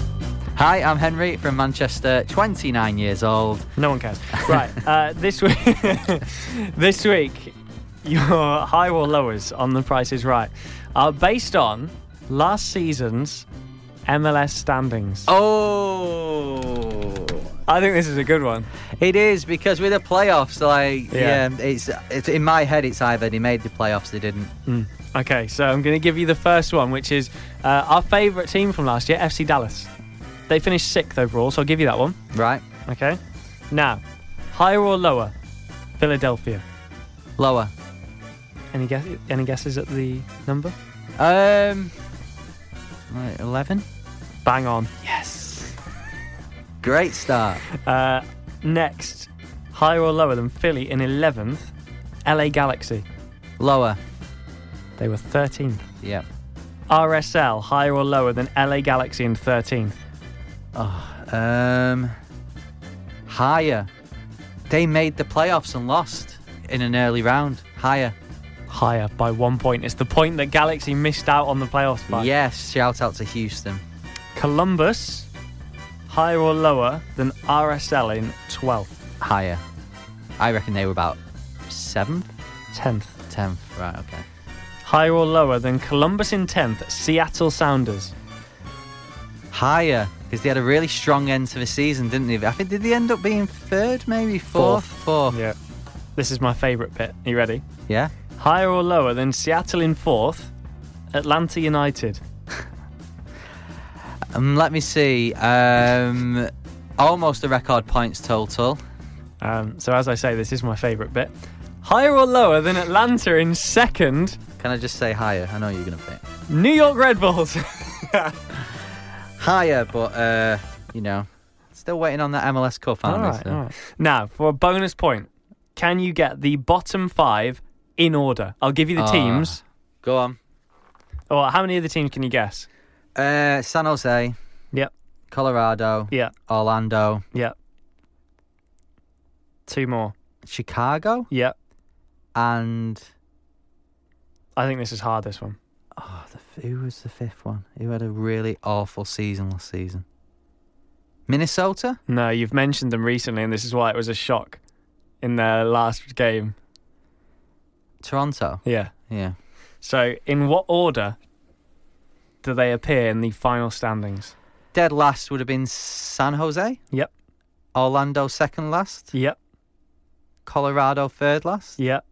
Hi, I'm Henry from Manchester, 29 years old. No one cares. Right, uh, this week, this week, your high or lowers on The Price is Right are based on last season's MLS standings. Oh, I think this is a good one. it is because with the playoffs, like Yeah. yeah, it's, it's in my head. It's either they made the playoffs, they didn't. Okay, so I'm going to give you the first one, which is uh, our favourite team from last year, FC Dallas. They finished sixth overall, so I'll give you that one. Right, Okay. Now, higher or lower? Philadelphia. lower. Any guess? Any guesses at the number? Um, eleven. Bang on. Yes. Great start. Uh, next, higher or lower than Philly in 11th? LA Galaxy. Lower. They were 13th. Yep. RSL, higher or lower than LA Galaxy in 13th? Um, higher. They made the playoffs and lost in an early round. Higher. Higher by one point. It's the point that Galaxy missed out on the playoffs by. Yes. Shout out to Houston. Columbus, higher or lower than RSL in 12th? Higher. I reckon they were about seventh, 10th. tenth. Right. Okay. Higher or lower than Columbus in 10th? Seattle Sounders. Higher because they had a really strong end to the season, didn't they? I think did they end up being third, maybe fourth, fourth. Yeah. This is my favourite bit. Are you ready? Yeah. Higher or lower than Seattle in 4th? Atlanta United. Um, let me see. Um, almost a record points total. Um, so, as I say, this is my favourite bit. Higher or lower than Atlanta in second? Can I just say higher? I know you're going to pick New York Red Bulls. higher, but uh, you know, still waiting on that MLS Cup, aren't we? So- right. Now, for a bonus point, can you get the bottom five in order? I'll give you the Ah. teams. Go on. Or how many of the teams can you guess? Uh, San Jose, Yep, Colorado, yep, Orlando, yep. Two more. Chicago, Yep. and I think this is hard, this one. oh, the, who was the fifth one? Who had a really awful season last season? Minnesota. No, you've mentioned them recently, and this is why it was a shock in their last game. Toronto. Yeah. Yeah. So, in what order do they appear in the final standings? Dead last would have been San Jose. Yep. Orlando second last. Yep. Colorado third last. Yep.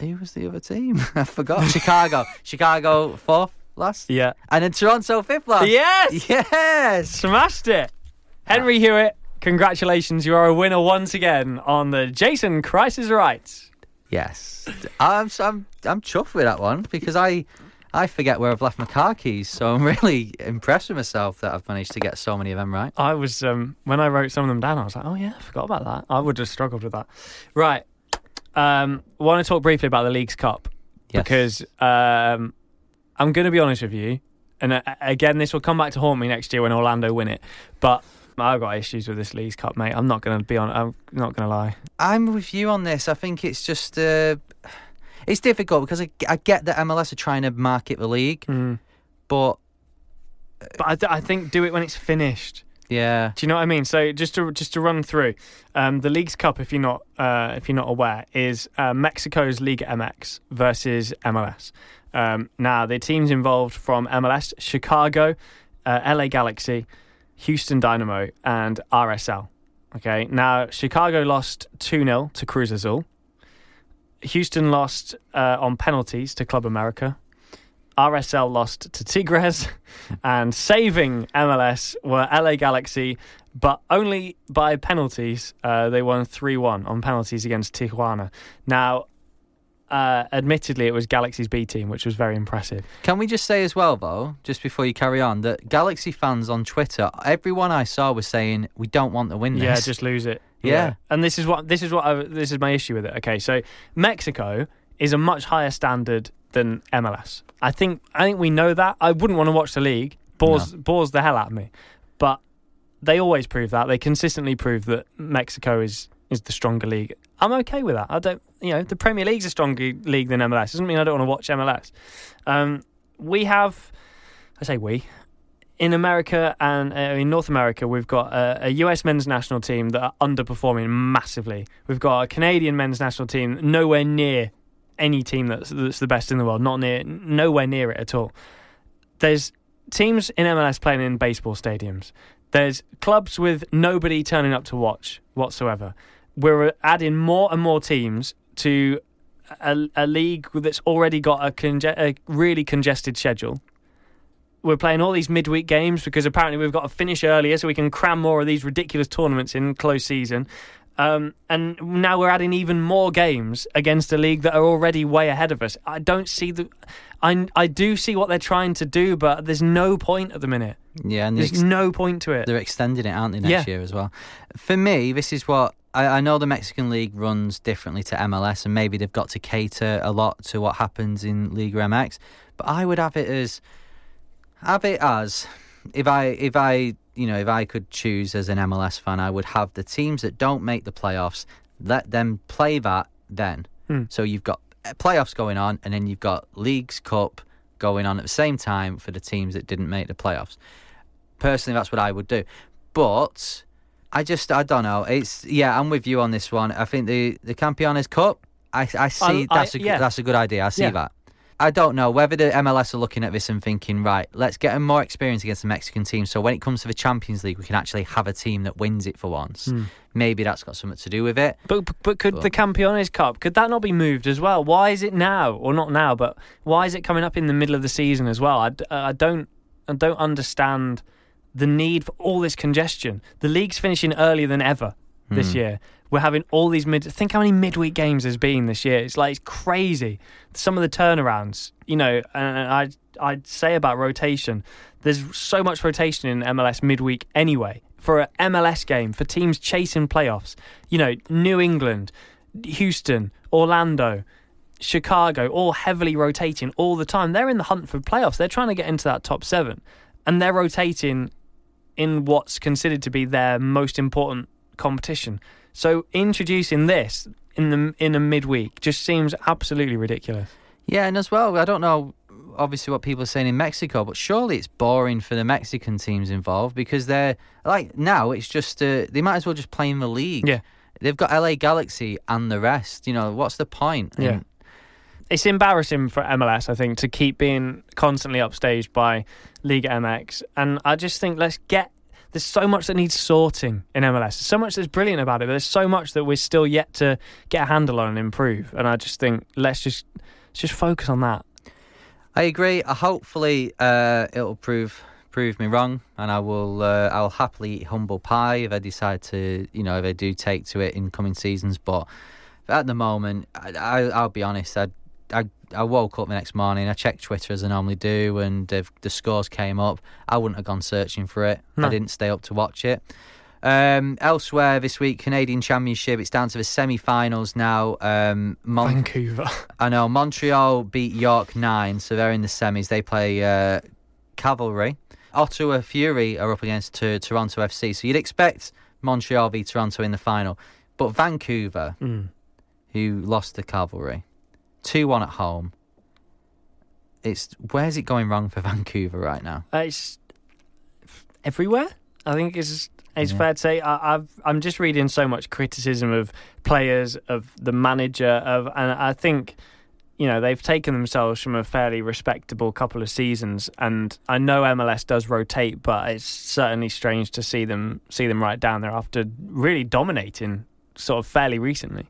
Who was the other team? I forgot. Chicago. Chicago fourth last. Yeah. And then Toronto fifth last. Yes! Yes. Smashed it. Henry Hewitt, congratulations. You are a winner once again on the Jason Kreis is Right. Yes. I'm I'm I'm chuffed with that one because I I forget where I've left my car keys, so I'm really impressed with myself that I've managed to get so many of them right. I was, um, when I wrote some of them down, I was like, oh, yeah, I forgot about that. I would have struggled with that. Right. Um, want to talk briefly about the Leagues Cup Yes. because um, I'm going to be honest with you. And uh, again, this will come back to haunt me next year when Orlando win it. But I've got issues with this Leagues Cup, mate. I'm not going to be on. I'm not going to lie. I'm with you on this. I think it's just uh, it's difficult because I, I get that MLS are trying to market the league, Mm. but But I, th- I think do it when it's finished. yeah, Do you know what I mean? So just to just to run through, um, the Leagues Cup, if you're not uh, if you're not aware, is uh, Mexico's Liga MX versus MLS. Um, now the teams involved from MLS: Chicago, uh, LA Galaxy, Houston Dynamo, and RSL. Okay. Now Chicago lost two 0 to Cruz Azul. Houston lost uh, on penalties to Club America. RSL lost to Tigres, and saving MLS were LA Galaxy, but only by penalties. Uh, they won 3 1 on penalties against Tijuana. Now, uh, admittedly, it was Galaxy's B team, which was very impressive. Can we just say as well, though, just before you carry on, that Galaxy fans on Twitter, everyone I saw was saying we don't want to win this. Yeah, just lose it. Yeah. and this is what this is what I, this is my issue with it. Okay, so Mexico is a much higher standard than MLS. I think I think we know that. I wouldn't want to watch the league. Bores bores the hell out of me, but they always prove that. They consistently prove that Mexico is is the stronger league. I'm okay with that. I don't, you know, the Premier League's a stronger league than MLS. Doesn't mean I don't want to watch MLS. Um, we have, I say we, in America and uh, in North America, we've got a, a US men's national team that are underperforming massively. We've got a Canadian men's national team nowhere near any team that's that's the best in the world. Not near, nowhere near it at all. there's teams in MLS playing in baseball stadiums. There's clubs with nobody turning up to watch whatsoever. We're adding more and more teams to a, a league that's already got a, conge- a really congested schedule. We're playing all these midweek games because apparently we've got to finish earlier so we can cram more of these ridiculous tournaments in close season. Um, and now we're adding even more games against a league that are already way ahead of us. I don't see the. I, I do see what they're trying to do, but there's no point at the minute. Yeah, and There's ex- no point to it. They're extending it, aren't they, next Yeah. year as well? For me, this is what I, I know the Mexican League runs differently to MLS, and maybe they've got to cater a lot to what happens in Liga MX. But I would have it as have it as if I if I you know if I could choose as an MLS fan, I would have the teams that don't make the playoffs let them play that then. Hmm. So you've got playoffs going on, and then you've got Leagues Cup going on at the same time for the teams that didn't make the playoffs. Personally, that's what I would do. But I just I don't know. It's yeah, I'm with you on this one. I think the the Campeones Cup. I I see I- that's a yeah. that's a good idea. I see Yeah. that. I don't know whether the MLS are looking at this and thinking, right, let's get them more experience against the Mexican team. So when it comes to the Champions League, we can actually have a team that wins it for once. Hmm. Maybe that's got something to do with it. But but could But- the Campeones Cup could that not be moved as well? Why is it now, or not now, but why is it coming up in the middle of the season as well? I, I don't I don't understand the need for all this congestion. The league's finishing earlier than ever this Hmm. year. We're having all these mid. Think how many midweek games there's been this year. It's like it's crazy. Some of the turnarounds, you know, and I I'd say about rotation. There's so much rotation in MLS midweek anyway. For an MLS game, for teams chasing playoffs, you know, New England, Houston, Orlando, Chicago, all heavily rotating all the time. They're in the hunt for playoffs. They're trying to get into that top seven, and they're rotating in what's considered to be their most important competition. So introducing this in the in a midweek just seems absolutely ridiculous. Yeah, and as well, I don't know obviously what people are saying in Mexico, but surely it's boring for the Mexican teams involved because they're like now it's just uh, they might as well just play in the league. Yeah. They've got LA Galaxy and the rest. You know, what's the point? Yeah. And- It's embarrassing for MLS, I think, to keep being constantly upstaged by Liga MX. And I just think let's get. There's so much that needs sorting in MLS. There's so much that's brilliant about it, but there's so much that we're still yet to get a handle on and improve. And I just think let's just let's just focus on that. I agree. Uh, hopefully, uh, it'll prove prove me wrong, and I will. Uh, I'll happily eat humble pie if I decide to. You know, if I do take to it in coming seasons. But at the moment, I, I, I'll be honest. I, I I woke up the next morning. I checked Twitter as I normally do, and if the scores came up, I wouldn't have gone searching for it. No. I didn't stay up to watch it. Um, elsewhere this week, Canadian Championship. It's down to the semi-finals now. Um, Mon- Vancouver. I know Montreal beat York9, so they're in the semis. They play uh, Cavalry. Ottawa Fury are up against to Toronto FC. So you'd expect Montreal v Toronto in the final, but Vancouver, Mm. who lost to Cavalry, two one at home. It's where's it going wrong for Vancouver right now? Uh, It's everywhere. I think it's it's Yeah. fair to say. I, I've I'm just reading so much criticism of players, of the manager, of, and I think you know they've taken themselves from a fairly respectable couple of seasons. And I know MLS does rotate, but it's certainly strange to see them see them right down there after really dominating sort of fairly recently.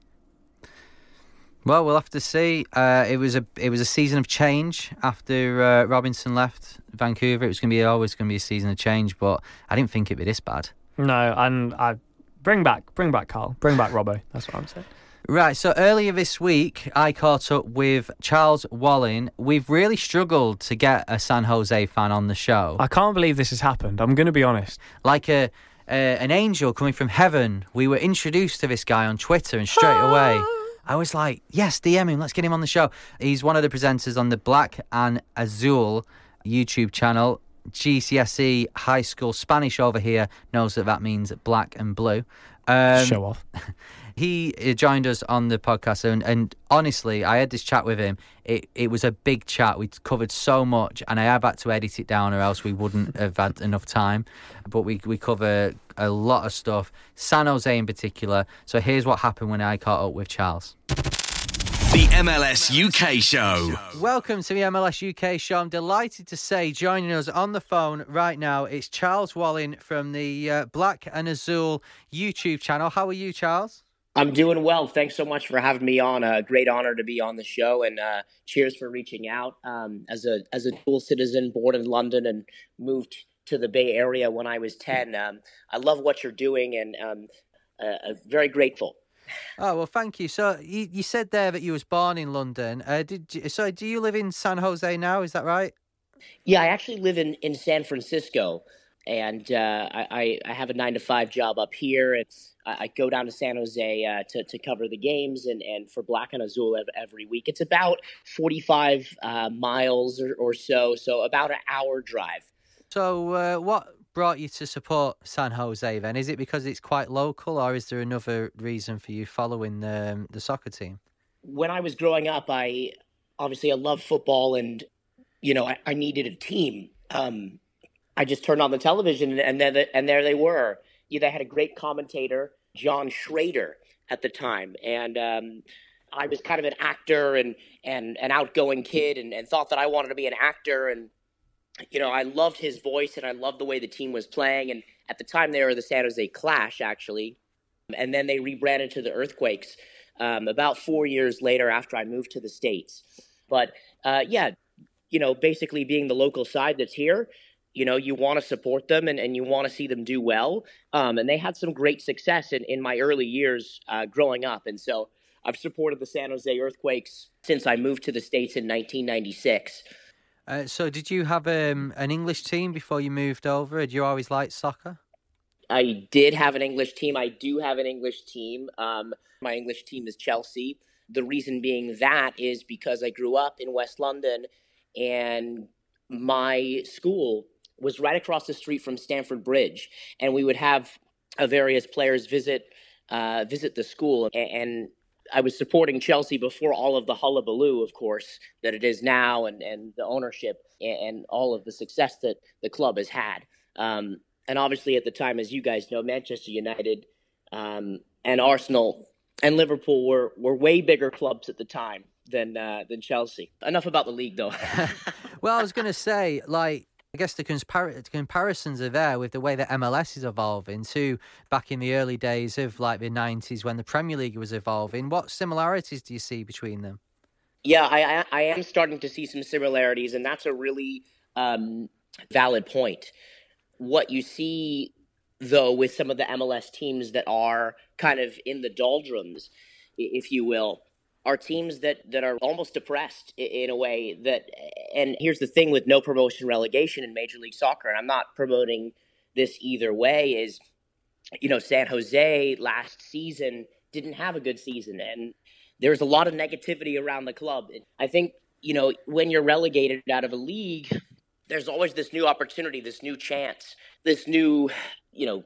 Well, we'll have to see. Uh, it was a it was a season of change after uh, Robinson left Vancouver. It was going to be always going to be a season of change, but I didn't think it'd be this bad. No, and I bring back bring back Carl, bring back Robbo. That's what I'm saying. Right, so earlier this week, I caught up with Charles Wollin. We've really struggled to get a San Jose fan on the show. I can't believe this has happened. I'm going to be honest. Like a, a an angel coming from heaven. We were introduced to this guy on Twitter, and straight away, I was like, "Yes, DM him. Let's get him on the show." He's one of the presenters on the Black and Azul YouTube channel. GCSE high school Spanish over here knows that that means black and blue. Um, Show off. he uh, joined us on the podcast and, and honestly i had this chat with him it, it was a big chat we covered so much and i have had to edit it down or else we wouldn't have had enough time but we, we cover a lot of stuff san jose in particular so here's what happened when i caught up with charles The MLS UK show. Welcome to the MLS UK show. I'm delighted to say joining us on the phone right now it's Charles Wollin from the uh, Black and Azul YouTube channel. How are you, Charles? I'm doing well. Thanks so much for having me on. A great honor to be on the show, and uh, cheers for reaching out. Um, as a as a dual citizen, born in London and moved to the Bay Area when I was ten. Um, I love what you're doing, and um, uh, uh, very grateful. Oh well, thank you. So you, you said there that you was born in London. Uh, did you, so? Do you live in San Jose now? Is that right? Yeah, I actually live in in San Francisco, and uh, I I have a nine to five job up here. And I go down to San Jose uh, to, to cover the games and, and for Black and Azul every week. It's about 45 uh, miles or, or, so, so about an hour drive. So, uh, what brought you to support San Jose then? Is it because it's quite local, or is there another reason for you following the, um, the soccer team? When I was growing up, I obviously I love football and, you know, I, I needed a team. Um, I just turned on the television and, there, and there they were. They had a great commentator, John Schrader, at the time, and um, I was kind of an actor and and an outgoing kid, and, and thought that I wanted to be an actor, and you know I loved his voice and I loved the way the team was playing, and at the time they were the San Jose Clash actually, and then they rebranded to the Earthquakes um, about four years later after I moved to the states, but uh, yeah, you know basically being the local side that's here you know you want to support them and, and you want to see them do well um, and they had some great success in, in my early years uh, growing up. And so i've supported the san jose earthquakes since i moved to the states in 1996 uh, so did you have um, an english team before you moved over? Did you always like soccer? I did have an english team. I do have an english team. Um, my english team is chelsea. The reason being that is because i grew up in west london and my school was right across the street from Stamford Bridge, and we would have uh, various players visit uh, visit the school. And, I was supporting Chelsea before all of the hullabaloo, of course, that it is now, and and the ownership and, and all of the success that the club has had. Um, and obviously, at the time, as you guys know, Manchester United um, and Arsenal and Liverpool were were way bigger clubs at the time than uh, than Chelsea. Enough about the league, though. well, I was going to say, like I guess the compar- comparisons are there with the way that MLS is evolving to back in the early days of like the 90s when the Premier League was evolving. What similarities do you see between them? Yeah, I, I am starting to see some similarities, and that's a really um, valid point. What you see, though, with some of the MLS teams that are kind of in the doldrums, if you will, are teams that that are almost depressed in a way that and here's the thing with no promotion relegation in major league soccer and i'm not promoting this either way is you know san jose last season didn't have a good season and there's a lot of negativity around the club. I think you know when you're relegated out of a league there's always this new opportunity this new chance this new you know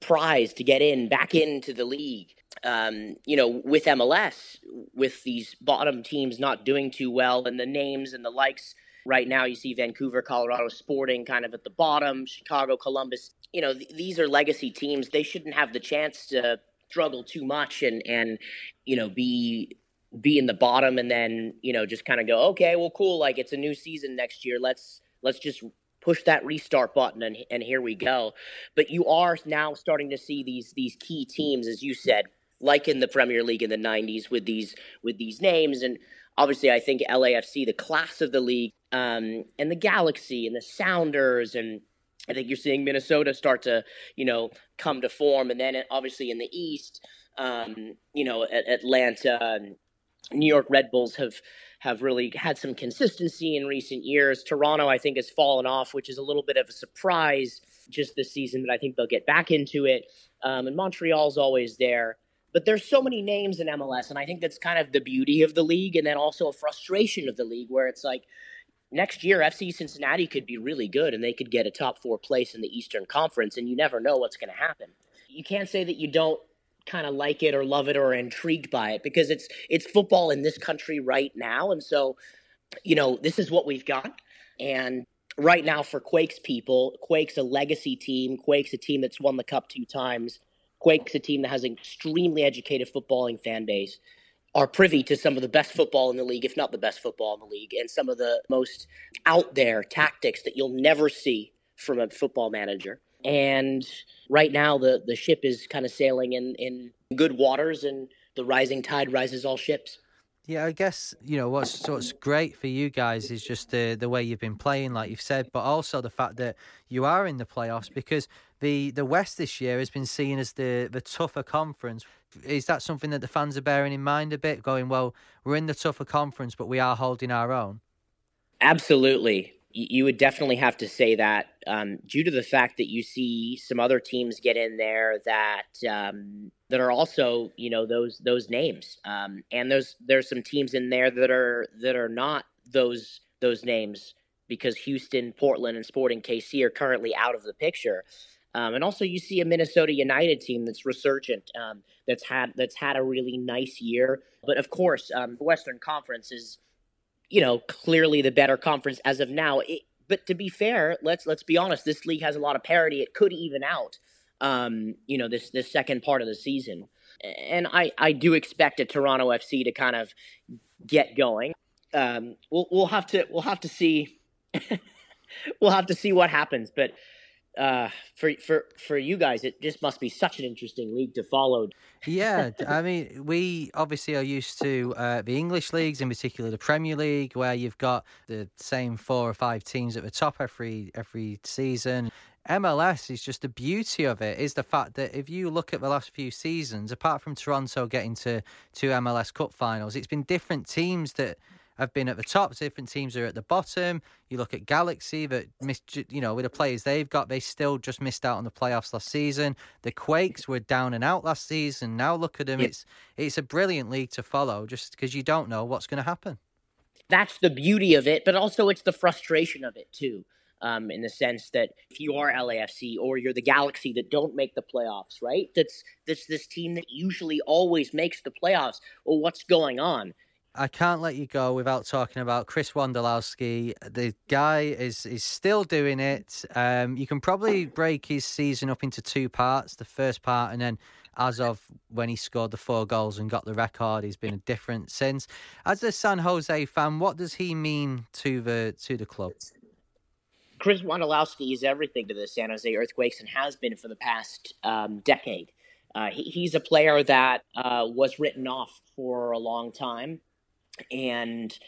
prize to get in back into the league um, you know, with MLS, with these bottom teams not doing too well, and the names and the likes. Right now, you see Vancouver, Colorado Sporting kind of at the bottom, Chicago, Columbus. You know, th- these are legacy teams. They shouldn't have the chance to struggle too much and and you know be be in the bottom and then you know just kind of go okay well cool like it's a new season next year let's let's just push that restart button and and here we go but you are now starting to see these these key teams as you said like in the Premier League in the 90s with these with these names and obviously I think LAFC the class of the league um, and the Galaxy and the Sounders and I think you're seeing Minnesota start to you know come to form and then obviously in the East um, you know Atlanta and New York Red Bulls have have really had some consistency in recent years. Toronto, I think, has fallen off, which is a little bit of a surprise just this season, but I think they'll get back into it. Um, and Montreal's always there. But there's so many names in MLS, and I think that's kind of the beauty of the league, and then also a frustration of the league, where it's like next year FC Cincinnati could be really good, and they could get a top four place in the Eastern Conference, and you never know what's going to happen. You can't say that you don't kind of like it or love it or intrigued by it because it's it's football in this country right now, and so you know this is what we've got, and right now for Quakes people, Quakes a legacy team, Quakes a team that's won the cup two times Quake's a team that has an extremely educated footballing fan base. are privy to some of the best football in the league, if not the best football in the league, and some of the most out there tactics that you'll never see from a football manager. And right now, the, the ship is kind of sailing in, in good waters, and the rising tide rises all ships. Yeah, I guess you know what's what's great for you guys is just the the way you've been playing, like you've said, but also the fact that you are in the playoffs because the the West this year has been seen as the the tougher conference. Is that something that the fans are bearing in mind a bit? Going well, we're in the tougher conference, but we are holding our own. Absolutely, you would definitely have to say that um, due to the fact that you see some other teams get in there that um, that are also you know those those names um, and there's there's some teams in there that are that are not those those names because Houston, Portland, and Sporting KC are currently out of the picture. Um, and also, you see a Minnesota United team that's resurgent, um, that's had that's had a really nice year. But of course, um, the Western Conference is you know, clearly the better conference as of now. It, but to be fair, let's let's be honest. This league has a lot of parity. It could even out, um, you know, this this second part of the season. And I I do expect a Toronto FC to kind of get going. Um, we'll we'll have to we'll have to see we'll have to see what happens. But uh, for for for you guys, it just must be such an interesting league to follow. yeah, I mean, we obviously are used to uh, the English leagues, in particular the Premier League, where you've got the same four or five teams at the top every every season. MLS is just the beauty of it is the fact that if you look at the last few seasons, apart from Toronto getting to two MLS Cup finals, it's been different teams that have been at the top. Different teams are at the bottom. You look at Galaxy that missed, you know, with the players they've got, they still just missed out on the playoffs last season. The Quakes were down and out last season. Now look at them. Yeah. It's it's a brilliant league to follow, just because you don't know what's going to happen. That's the beauty of it, but also it's the frustration of it too. Um, in the sense that if you are LAFC or you're the Galaxy that don't make the playoffs, right? That's that's this team that usually always makes the playoffs. Well, what's going on? I can't let you go without talking about Chris Wondolowski. The guy is is still doing it. Um, you can probably break his season up into two parts. The first part, and then as of when he scored the four goals and got the record, he's been a different since. As a San Jose fan, what does he mean to the to the club? Chris Wondolowski is everything to the San Jose Earthquakes and has been for the past um, decade. Uh, he, he's a player that uh, was written off for a long time and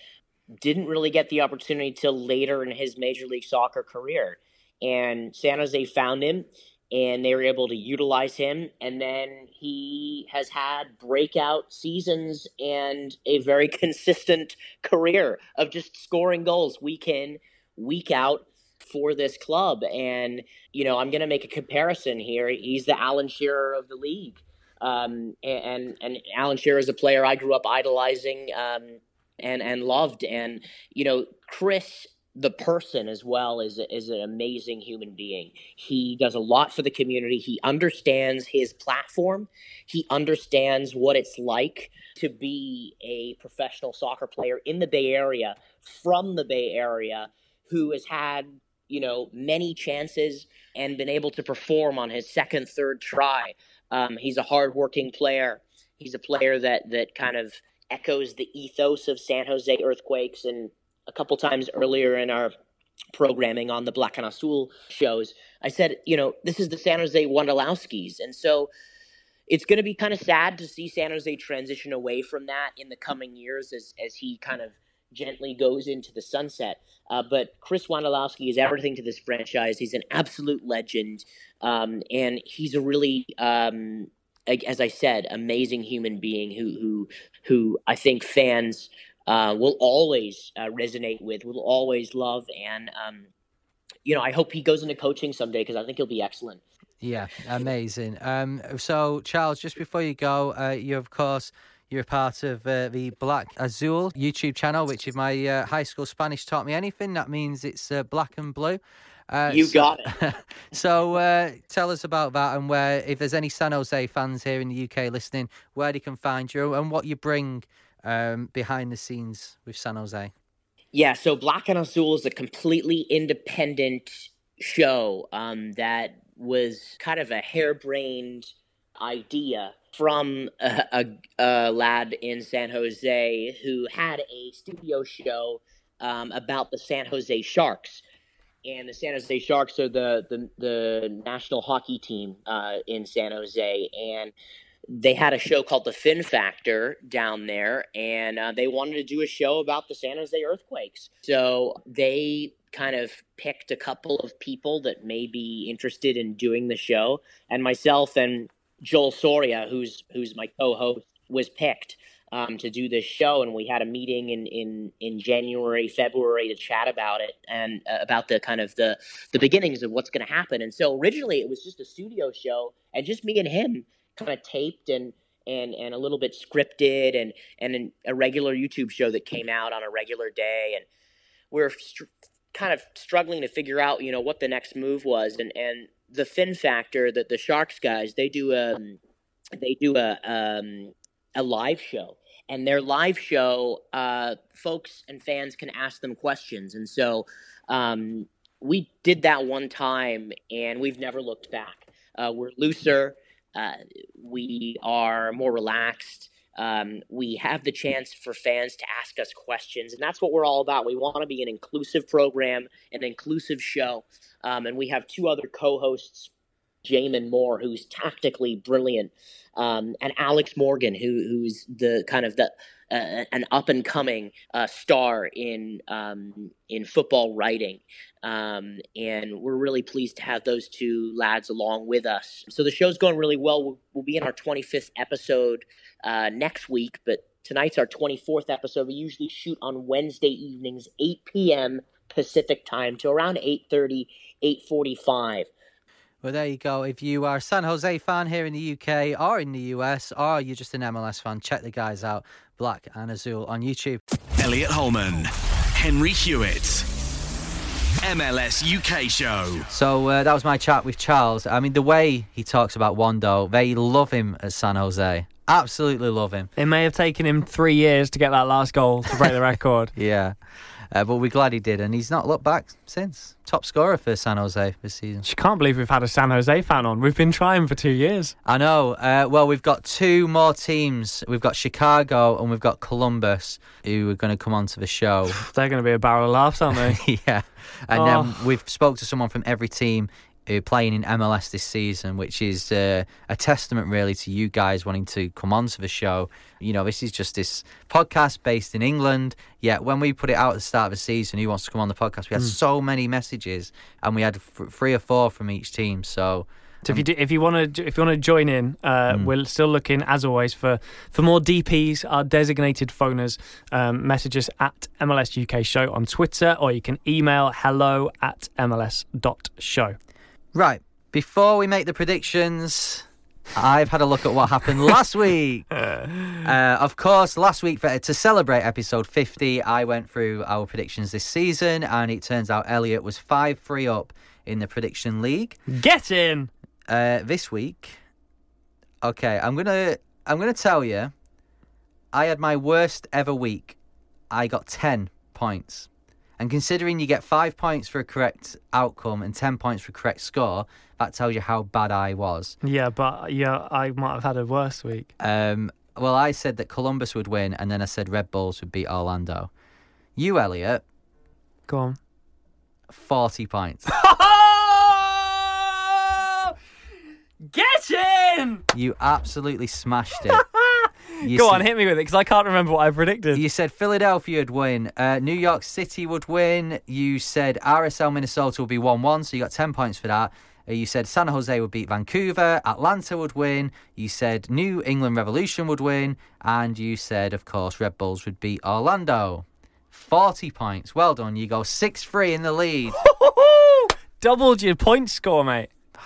didn't really get the opportunity till later in his Major League Soccer career. And San Jose found him and they were able to utilize him. And then he has had breakout seasons and a very consistent career of just scoring goals week in, week out for this club. And, you know, I'm going to make a comparison here. He's the Alan Shearer of the league. Um, and and Alan Shearer is a player I grew up idolizing um, and and loved, and you know Chris the person as well is is an amazing human being. He does a lot for the community. He understands his platform. He understands what it's like to be a professional soccer player in the Bay Area from the Bay Area who has had, you know, many chances and been able to perform on his second, third try. Um, he's a hardworking player. He's a player that that kind of echoes the ethos of San Jose Earthquakes. And a couple times earlier in our programming on the Black and Azul shows, I said, you know, this is the San Jose Wondolowskis. And so it's going to be kind of sad to see San Jose transition away from that in the coming years as, as he kind of gently goes into the sunset. Uh, but Chris Wondolowski is everything to this franchise. He's an absolute legend, um, and he's a really, um, as I said, amazing human being who who who I think fans uh, will always uh, resonate with, will always love, and um, you know, I hope he goes into coaching someday because I think he'll be excellent. Yeah, amazing. Um, so Charles, just before you go, uh, you of course you're a part of uh, the Black Azul YouTube channel, which if my uh, high school Spanish taught me anything, that means it's uh, black and blue. Uh, you so, got it. so uh, tell us about that and where, if there's any San Jose fans here in the UK listening, where they can find you and what you bring um, behind the scenes with San Jose. Yeah, so Black and Azul is a completely independent show um, that was kind of a harebrained idea from a, a, a lad in San Jose who had a studio show um, about the San Jose Sharks. And the San Jose Sharks are the the, the national hockey team uh, in San Jose, and they had a show called The Fin Factor down there, and uh, they wanted to do a show about the San Jose earthquakes. So they kind of picked a couple of people that may be interested in doing the show, and myself and Joel Soria, who's who's my co-host, was picked um, to do this show, and we had a meeting in in in January, February to chat about it and uh, about the kind of the the beginnings of what's going to happen. And so originally it was just a studio show, and just me and him kind of taped and and and a little bit scripted and and a regular YouTube show that came out on a regular day and we're str- kind of struggling to figure out you know what the next move was and and the fin factor that the sharks guys they do a they do a um, a live show. And their live show uh, folks and fans can ask them questions. And so um, we did that one time and we've never looked back. Uh, we're looser. Uh, we are more relaxed. Um, we have the chance for fans to ask us questions, and that's what we're all about. We want to be an inclusive program, an inclusive show, um, and we have two other co-hosts, Jamin Moore, who's tactically brilliant, um, and Alex Morgan, who who's the kind of the uh, an up and coming uh, star in um, in football writing, um, and we're really pleased to have those two lads along with us. So the show's going really well. We'll, we'll be in our 25th episode uh, next week, but tonight's our 24th episode. We usually shoot on Wednesday evenings, 8 p.m. Pacific time to around 8:30, 8:45. Well, there you go. If you are a San Jose fan here in the UK or in the US, or you're just an MLS fan, check the guys out, Black and Azul, on YouTube. Elliot Holman, Henry Hewitt, MLS UK show. So uh, that was my chat with Charles. I mean, the way he talks about Wondo, they love him at San Jose. Absolutely love him. It may have taken him three years to get that last goal to break the record. yeah. Uh, but we're glad he did, and he's not looked back since. Top scorer for San Jose this season. She can't believe we've had a San Jose fan on. We've been trying for two years. I know. Uh, well, we've got two more teams. We've got Chicago and we've got Columbus who are going to come onto the show. They're going to be a barrel of laughs, aren't they? yeah. And Oh. then we've spoke to someone from every team uh, playing in MLS this season, which is uh, a testament really to you guys wanting to come onto the show. You know, this is just this podcast based in England. Yet when we put it out at the start of the season, who wants to come on the podcast? We had Mm. so many messages, and we had f- three or four from each team. So. So if you do, if you want to if you want to join in, uh, we're still looking as always for for more DPs, our designated phoners. Um, message us at MLS UK Show on Twitter, or you can email hello at MLS.show. Right. Before we make the predictions, I've had a look at what happened last week. Uh, of course, last week for, to celebrate episode 50, I went through our predictions this season, and it turns out Elliot was 5 3 up in the prediction league. Get in! Uh, this week, okay, I'm going to I'm gonna tell you, I had my worst ever week. I got 10 points. And considering you get five points for a correct outcome and 10 points for a correct score, that tells you how bad I was. Yeah, but yeah, I might have had a worse week. Um, well, I said that Columbus would win, and then I said Red Bulls would beat Orlando. You, Elliot, Go on. 40 points. Get in! you absolutely smashed it. You Go said- on, hit me with it because I can't remember what I predicted. You said Philadelphia would win, uh, New York City would win. You said RSL Minnesota would be 1 1, so you got 10 points for that. Uh, You said San Jose would beat Vancouver, Atlanta would win. You said New England Revolution would win. And you said, of course, Red Bulls would beat Orlando. 40 points. Well done. You go 6 3 in the lead. Doubled your point score, mate.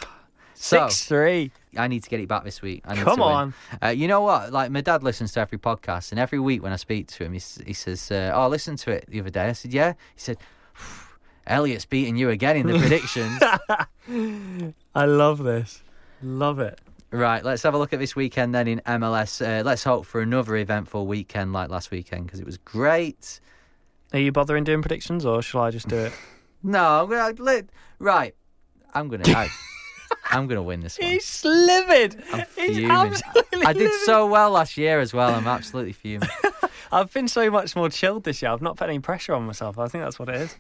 So- Six three. I need to get it back this week. I need Come to on. Uh, you know what? Like my dad listens to every podcast, and every week when I speak to him, he, he says, uh, "Oh, I listened to it the other day." I said, "Yeah." He said, "Elliot's beating you again in the predictions." I love this. Love it. right. Let's have a look at this weekend then in MLS. Uh, let's hope for another eventful weekend like last weekend because it was great. Are you bothering doing predictions or shall I just do it? No, I'm gonna right. I'm gonna. I, I'm going to win this one. He's livid. I'm He's fuming. absolutely I did livid. so well last year as well. I'm absolutely fuming. I've been so much more chilled this year. I've not put any pressure on myself. I think that's what it is.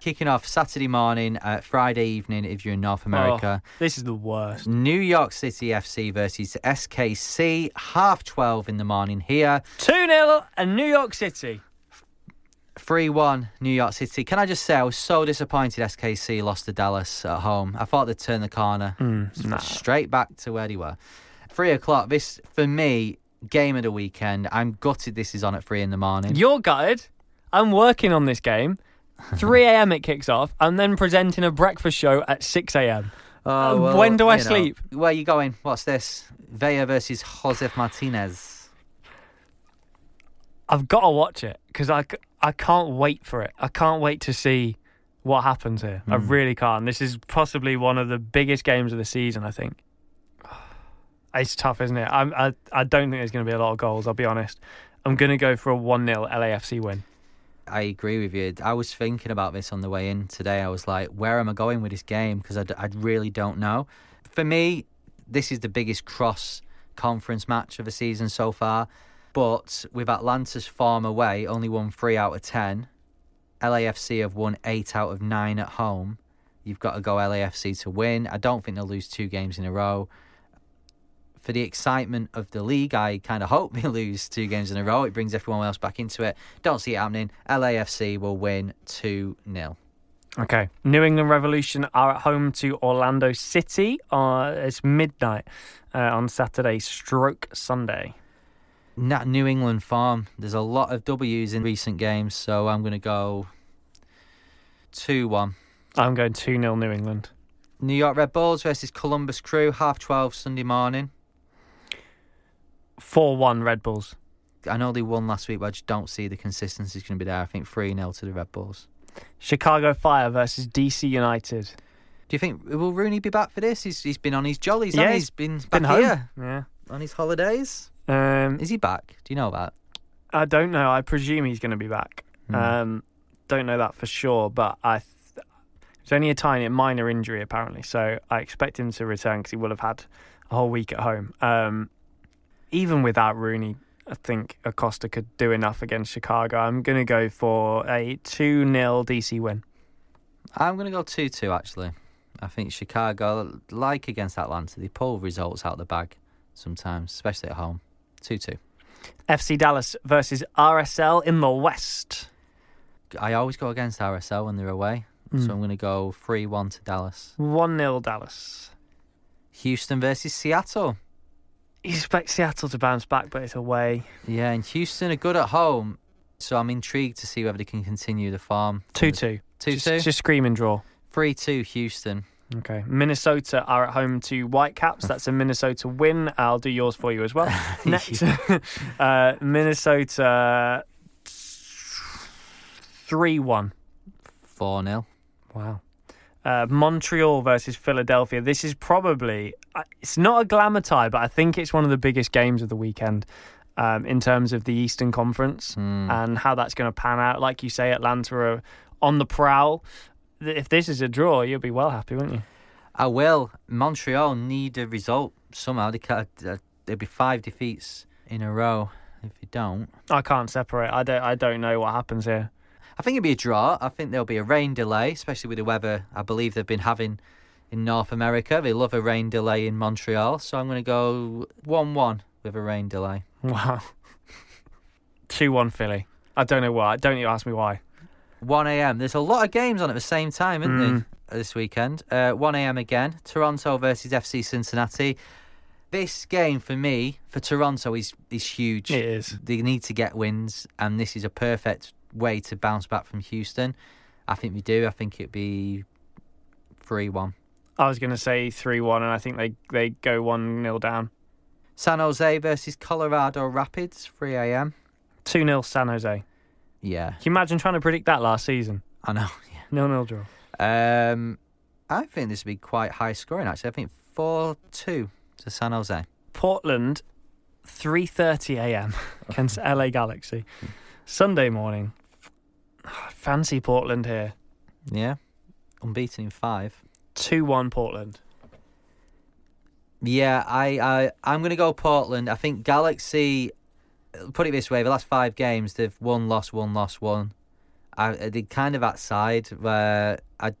Kicking off Saturday morning, uh, Friday evening if you're in North America. Oh, this is the worst. New York City FC versus SKC, half 12 in the morning here. 2 0 and New York City. 3 1 New York City. Can I just say, I was so disappointed SKC lost to Dallas at home. I thought they'd turn the corner nah. straight back to where they were. 3 o'clock, this, for me, game of the weekend. I'm gutted this is on at 3 in the morning. You're gutted. I'm working on this game. 3 a.m. it kicks off. I'm then presenting a breakfast show at 6 a.m. Oh, Uh, well, when do I you know. sleep? Where are you going? What's this? Villa versus Josef Martinez. I've got to watch it because I, I can't wait for it. I can't wait to see what happens here. I Hmm. really can't. This is possibly one of the biggest games of the season, I think. It's tough, isn't it? I'm, I, I don't think there's going to be a lot of goals, I'll be honest. I'm going to go for a 1 0 LAFC win. I agree with you. I was thinking about this on the way in today. I was like, where am I going with this game? Because I, d- I really don't know. For me, this is the biggest cross conference match of the season so far. But with Atlanta's form away, only won three out of 10. LAFC have won eight out of nine at home. You've got to go LAFC to win. I don't think they'll lose two games in a row. For the excitement of the league, I kind of hope they lose two games in a row. It brings everyone else back into it. Don't see it happening. LAFC will win 2 0. Okay. New England Revolution are at home to Orlando City. Uh, it's midnight uh, on Saturday, stroke Sunday. That New England farm, there's a lot of W's in recent games, so I'm going to go 2 1. I'm going 2 0 New England. New York Red Bulls versus Columbus Crew, half 12 Sunday morning. 4 1 Red Bulls. I know they won last week, but I just don't see the consistency is going to be there. I think 3 0 to the Red Bulls. Chicago Fire versus DC United. Do you think will Rooney be back for this? He's he's been on his jollies. Yeah, he? he's he's been been back home. here Yeah. on his holidays. Um, Is he back? Do you know that? I don't know. I presume he's going to be back. Hmm. Um, don't know that for sure, but I. Th- it's only a tiny, minor injury apparently, so I expect him to return because he will have had a whole week at home. Um, even without Rooney, I think Acosta could do enough against Chicago. I'm going to go for a 2 0 DC win. I'm going to go 2 2, actually. I think Chicago, like against Atlanta, they pull results out of the bag sometimes, especially at home. 2 2. FC Dallas versus RSL in the West. I always go against RSL when they're away, so Hmm. I'm going to go 3 1 to Dallas. 1 0 Dallas. Houston versus Seattle. You expect Seattle to bounce back, but it's away. Yeah, and Houston are good at home, so I'm intrigued to see whether they can continue the farm. 2 2. 2 Just, 2. just scream and draw. 3 2 Houston. Okay. Minnesota are at home to Whitecaps. That's a Minnesota win. I'll do yours for you as well. Next, uh, Minnesota 3 1. 4 0. Wow. Uh, Montreal versus Philadelphia. This is probably, uh, it's not a glamour tie, but I think it's one of the biggest games of the weekend um, in terms of the Eastern Conference and how that's going to pan out. Like you say, Atlanta are on the prowl. If this is a draw, you'll be well happy, won't you? I will. Montreal need a result somehow. They can't, uh, there'll be five defeats in a row if you don't. I can't separate. I don't. I don't know what happens here. I think it'll be a draw. I think there'll be a rain delay, especially with the weather I believe they've been having in North America. They love a rain delay in Montreal, so I'm going to go 1 1 with a rain delay. Wow. Two one Philly. I don't know why. Don't you ask me why. 1 a.m. There's a lot of games on at the same time, isn't Mm. there, this weekend? Uh, 1 a.m. again. Toronto versus FC Cincinnati. This game for me, for Toronto, is is huge. It is. They need to get wins, and this is a perfect way to bounce back from Houston. I think we do. I think it'd be 3 1. I was going to say three one, and I think they they go one 0 down. San Jose versus Colorado Rapids, 3 a.m. Two 0 San Jose. Yeah, Can you imagine trying to predict that last season? I know. no nil draw. Um, I think this would be quite high scoring, actually. I think 4 2 to San Jose. Portland, three thirty a.m. against LA Galaxy. Sunday morning. Fancy Portland here. Yeah, unbeaten in five. Two one Portland. Yeah, I, I I'm going to go Portland. I think Galaxy. Put it this way: the last five games, they've won, lost, won, lost, won. I, they kind of outside where I.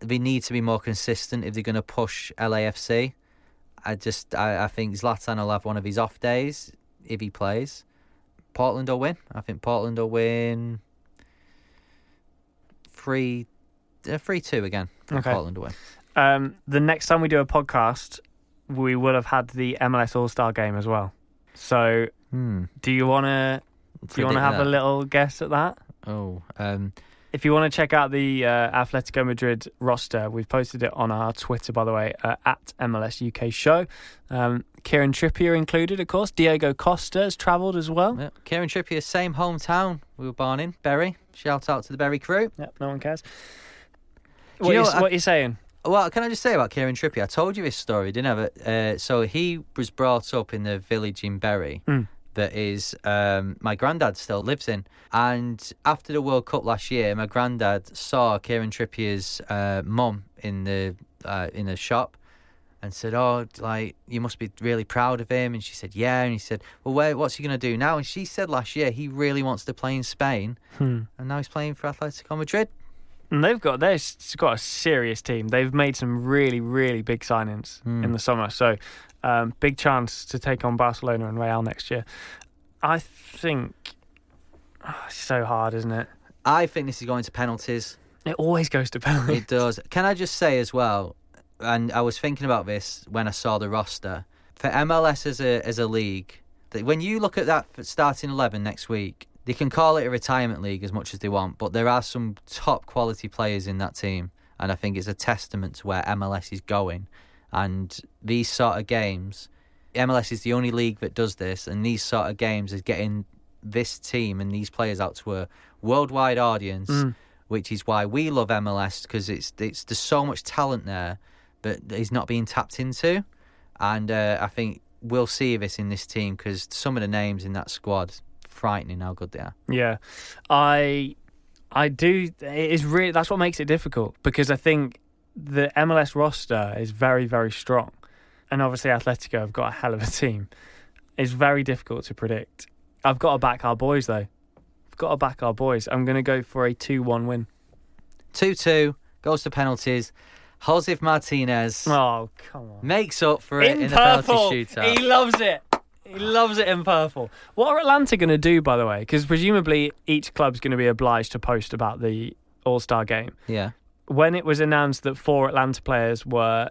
They need to be more consistent if they're going to push LAFC. I just I, I think Zlatan will have one of his off days if he plays. Portland will win. I think Portland will win. Three, uh, three two again. Okay. Portland will win. Um, the next time we do a podcast, we will have had the MLS All Star game as well. So, Hmm. do you want to? Do you want to Predict have a little guess at that? Oh, um, If you want to check out the uh, Atletico Madrid roster, we've posted it on our Twitter, by the way, uh, at MLS UK Show. Um, Kieran Trippier included, of course. Diego Costa has travelled as well. yeah. Kieran Trippier, same hometown we were born in, Bury. Shout out to the Bury crew. Yep, no one cares. Do What, you know you, what I- what you saying? Well, can I just say about Kieran Trippier? I told you his story, didn't I? But, Uh, so he was brought up in the village in Bury. Mm. That is um, my granddad still lives in. And after the World Cup last year, my granddad saw Kieran Trippier's uh, mum in the uh, in a shop and said, "Oh, like you must be really proud of him." And she said, "Yeah." And he said, "Well, where, what's he going to do now?" And she said last year he really wants to play in Spain, Hmm. and now he's playing for Atletico Madrid. And they've got they've got a serious team. They've made some really really big signings Hmm. in the summer, so um, big chance to take on Barcelona and Real next year. I think oh, it's so hard, isn't it? I think this is going to penalties. It always goes to penalties. It does. Can I just say as well, and I was thinking about this when I saw the roster for MLS as a as a league. That when you look at that starting eleven next week, they can call it a retirement league as much as they want, but there are some top quality players in that team, and I think it's a testament to where MLS is going. And these sort of games, MLS is the only league that does this, and these sort of games is getting this team and these players out to a worldwide audience Mm. which is why we love MLS because it's it's there's so much talent there that is not being tapped into, and uh, I think we'll see this in this team because some of the names in that squad frightening how good they are. Yeah, I I do. It is really that's what makes it difficult because I think the MLS roster is very very strong, and obviously Atletico have got a hell of a team. It's very difficult to predict. I've got to back our boys though. I've got to back our boys. I'm going to go for a two-one win. Two two goes to penalties. Josef Martinez Oh come on! makes up for it in, in the penalty shootout. he loves it. He loves it in purple. What are Atlanta going to do, by the way? Because presumably each club's going to be obliged to post about the All Star game. yeah, when it was announced that four Atlanta players were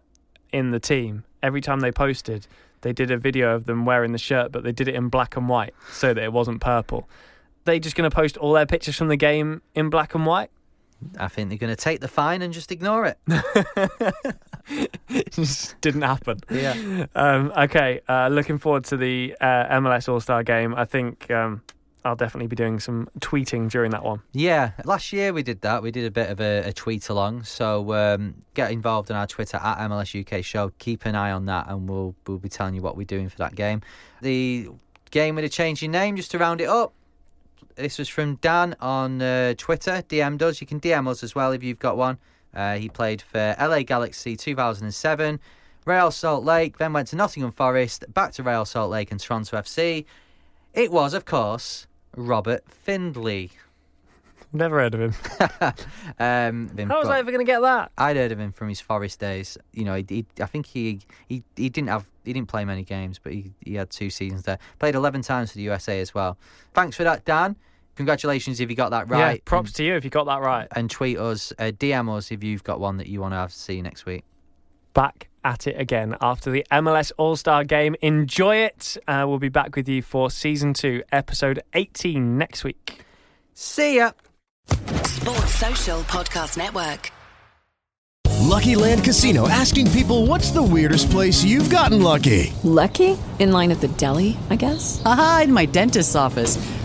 in the team, every time they posted, they did a video of them wearing the shirt, but they did it in black and white so that it wasn't purple. They just going to post all their pictures from the game in black and white? I think they're going to take the fine and just ignore it. it just didn't happen. Yeah. Um, okay, uh, looking forward to the uh, MLS All Star game. I think um, I'll definitely be doing some tweeting during that one. Yeah, last year we did that. We did a bit of a, a tweet along. So um, get involved in our Twitter at MLS UK Show. Keep an eye on that, and we'll we'll be telling you what we're doing for that game. The game with a changing name, just to round it up. This was from Dan on uh, Twitter. DM'd us. You can DM us as well if you've got one. Uh, he played for LA Galaxy 2007, Real Salt Lake, then went to Nottingham Forest, back to Real Salt Lake and Toronto FC. It was, of course, Robert Findley. Never heard of him. um, been How was I ever going to get that? I'd heard of him from his Forest days. You know, he, he, I think he, he he didn't have he didn't play many games, but he, he had two seasons there. Played eleven times for the USA as well. Thanks for that, Dan. Congratulations if you got that right. Yeah, props to you if you got that right. and, and tweet us, uh, DM us if you've got one that you want to have see next week. back at it again after the MLS All Star game. Enjoy it. Uh, we'll be back with you for season two, episode 18 next week. See ya. Sports Social Podcast Network. Lucky Land Casino asking people what's the weirdest place you've gotten lucky? Lucky? In line at the deli, I guess? Aha, in my dentist's office.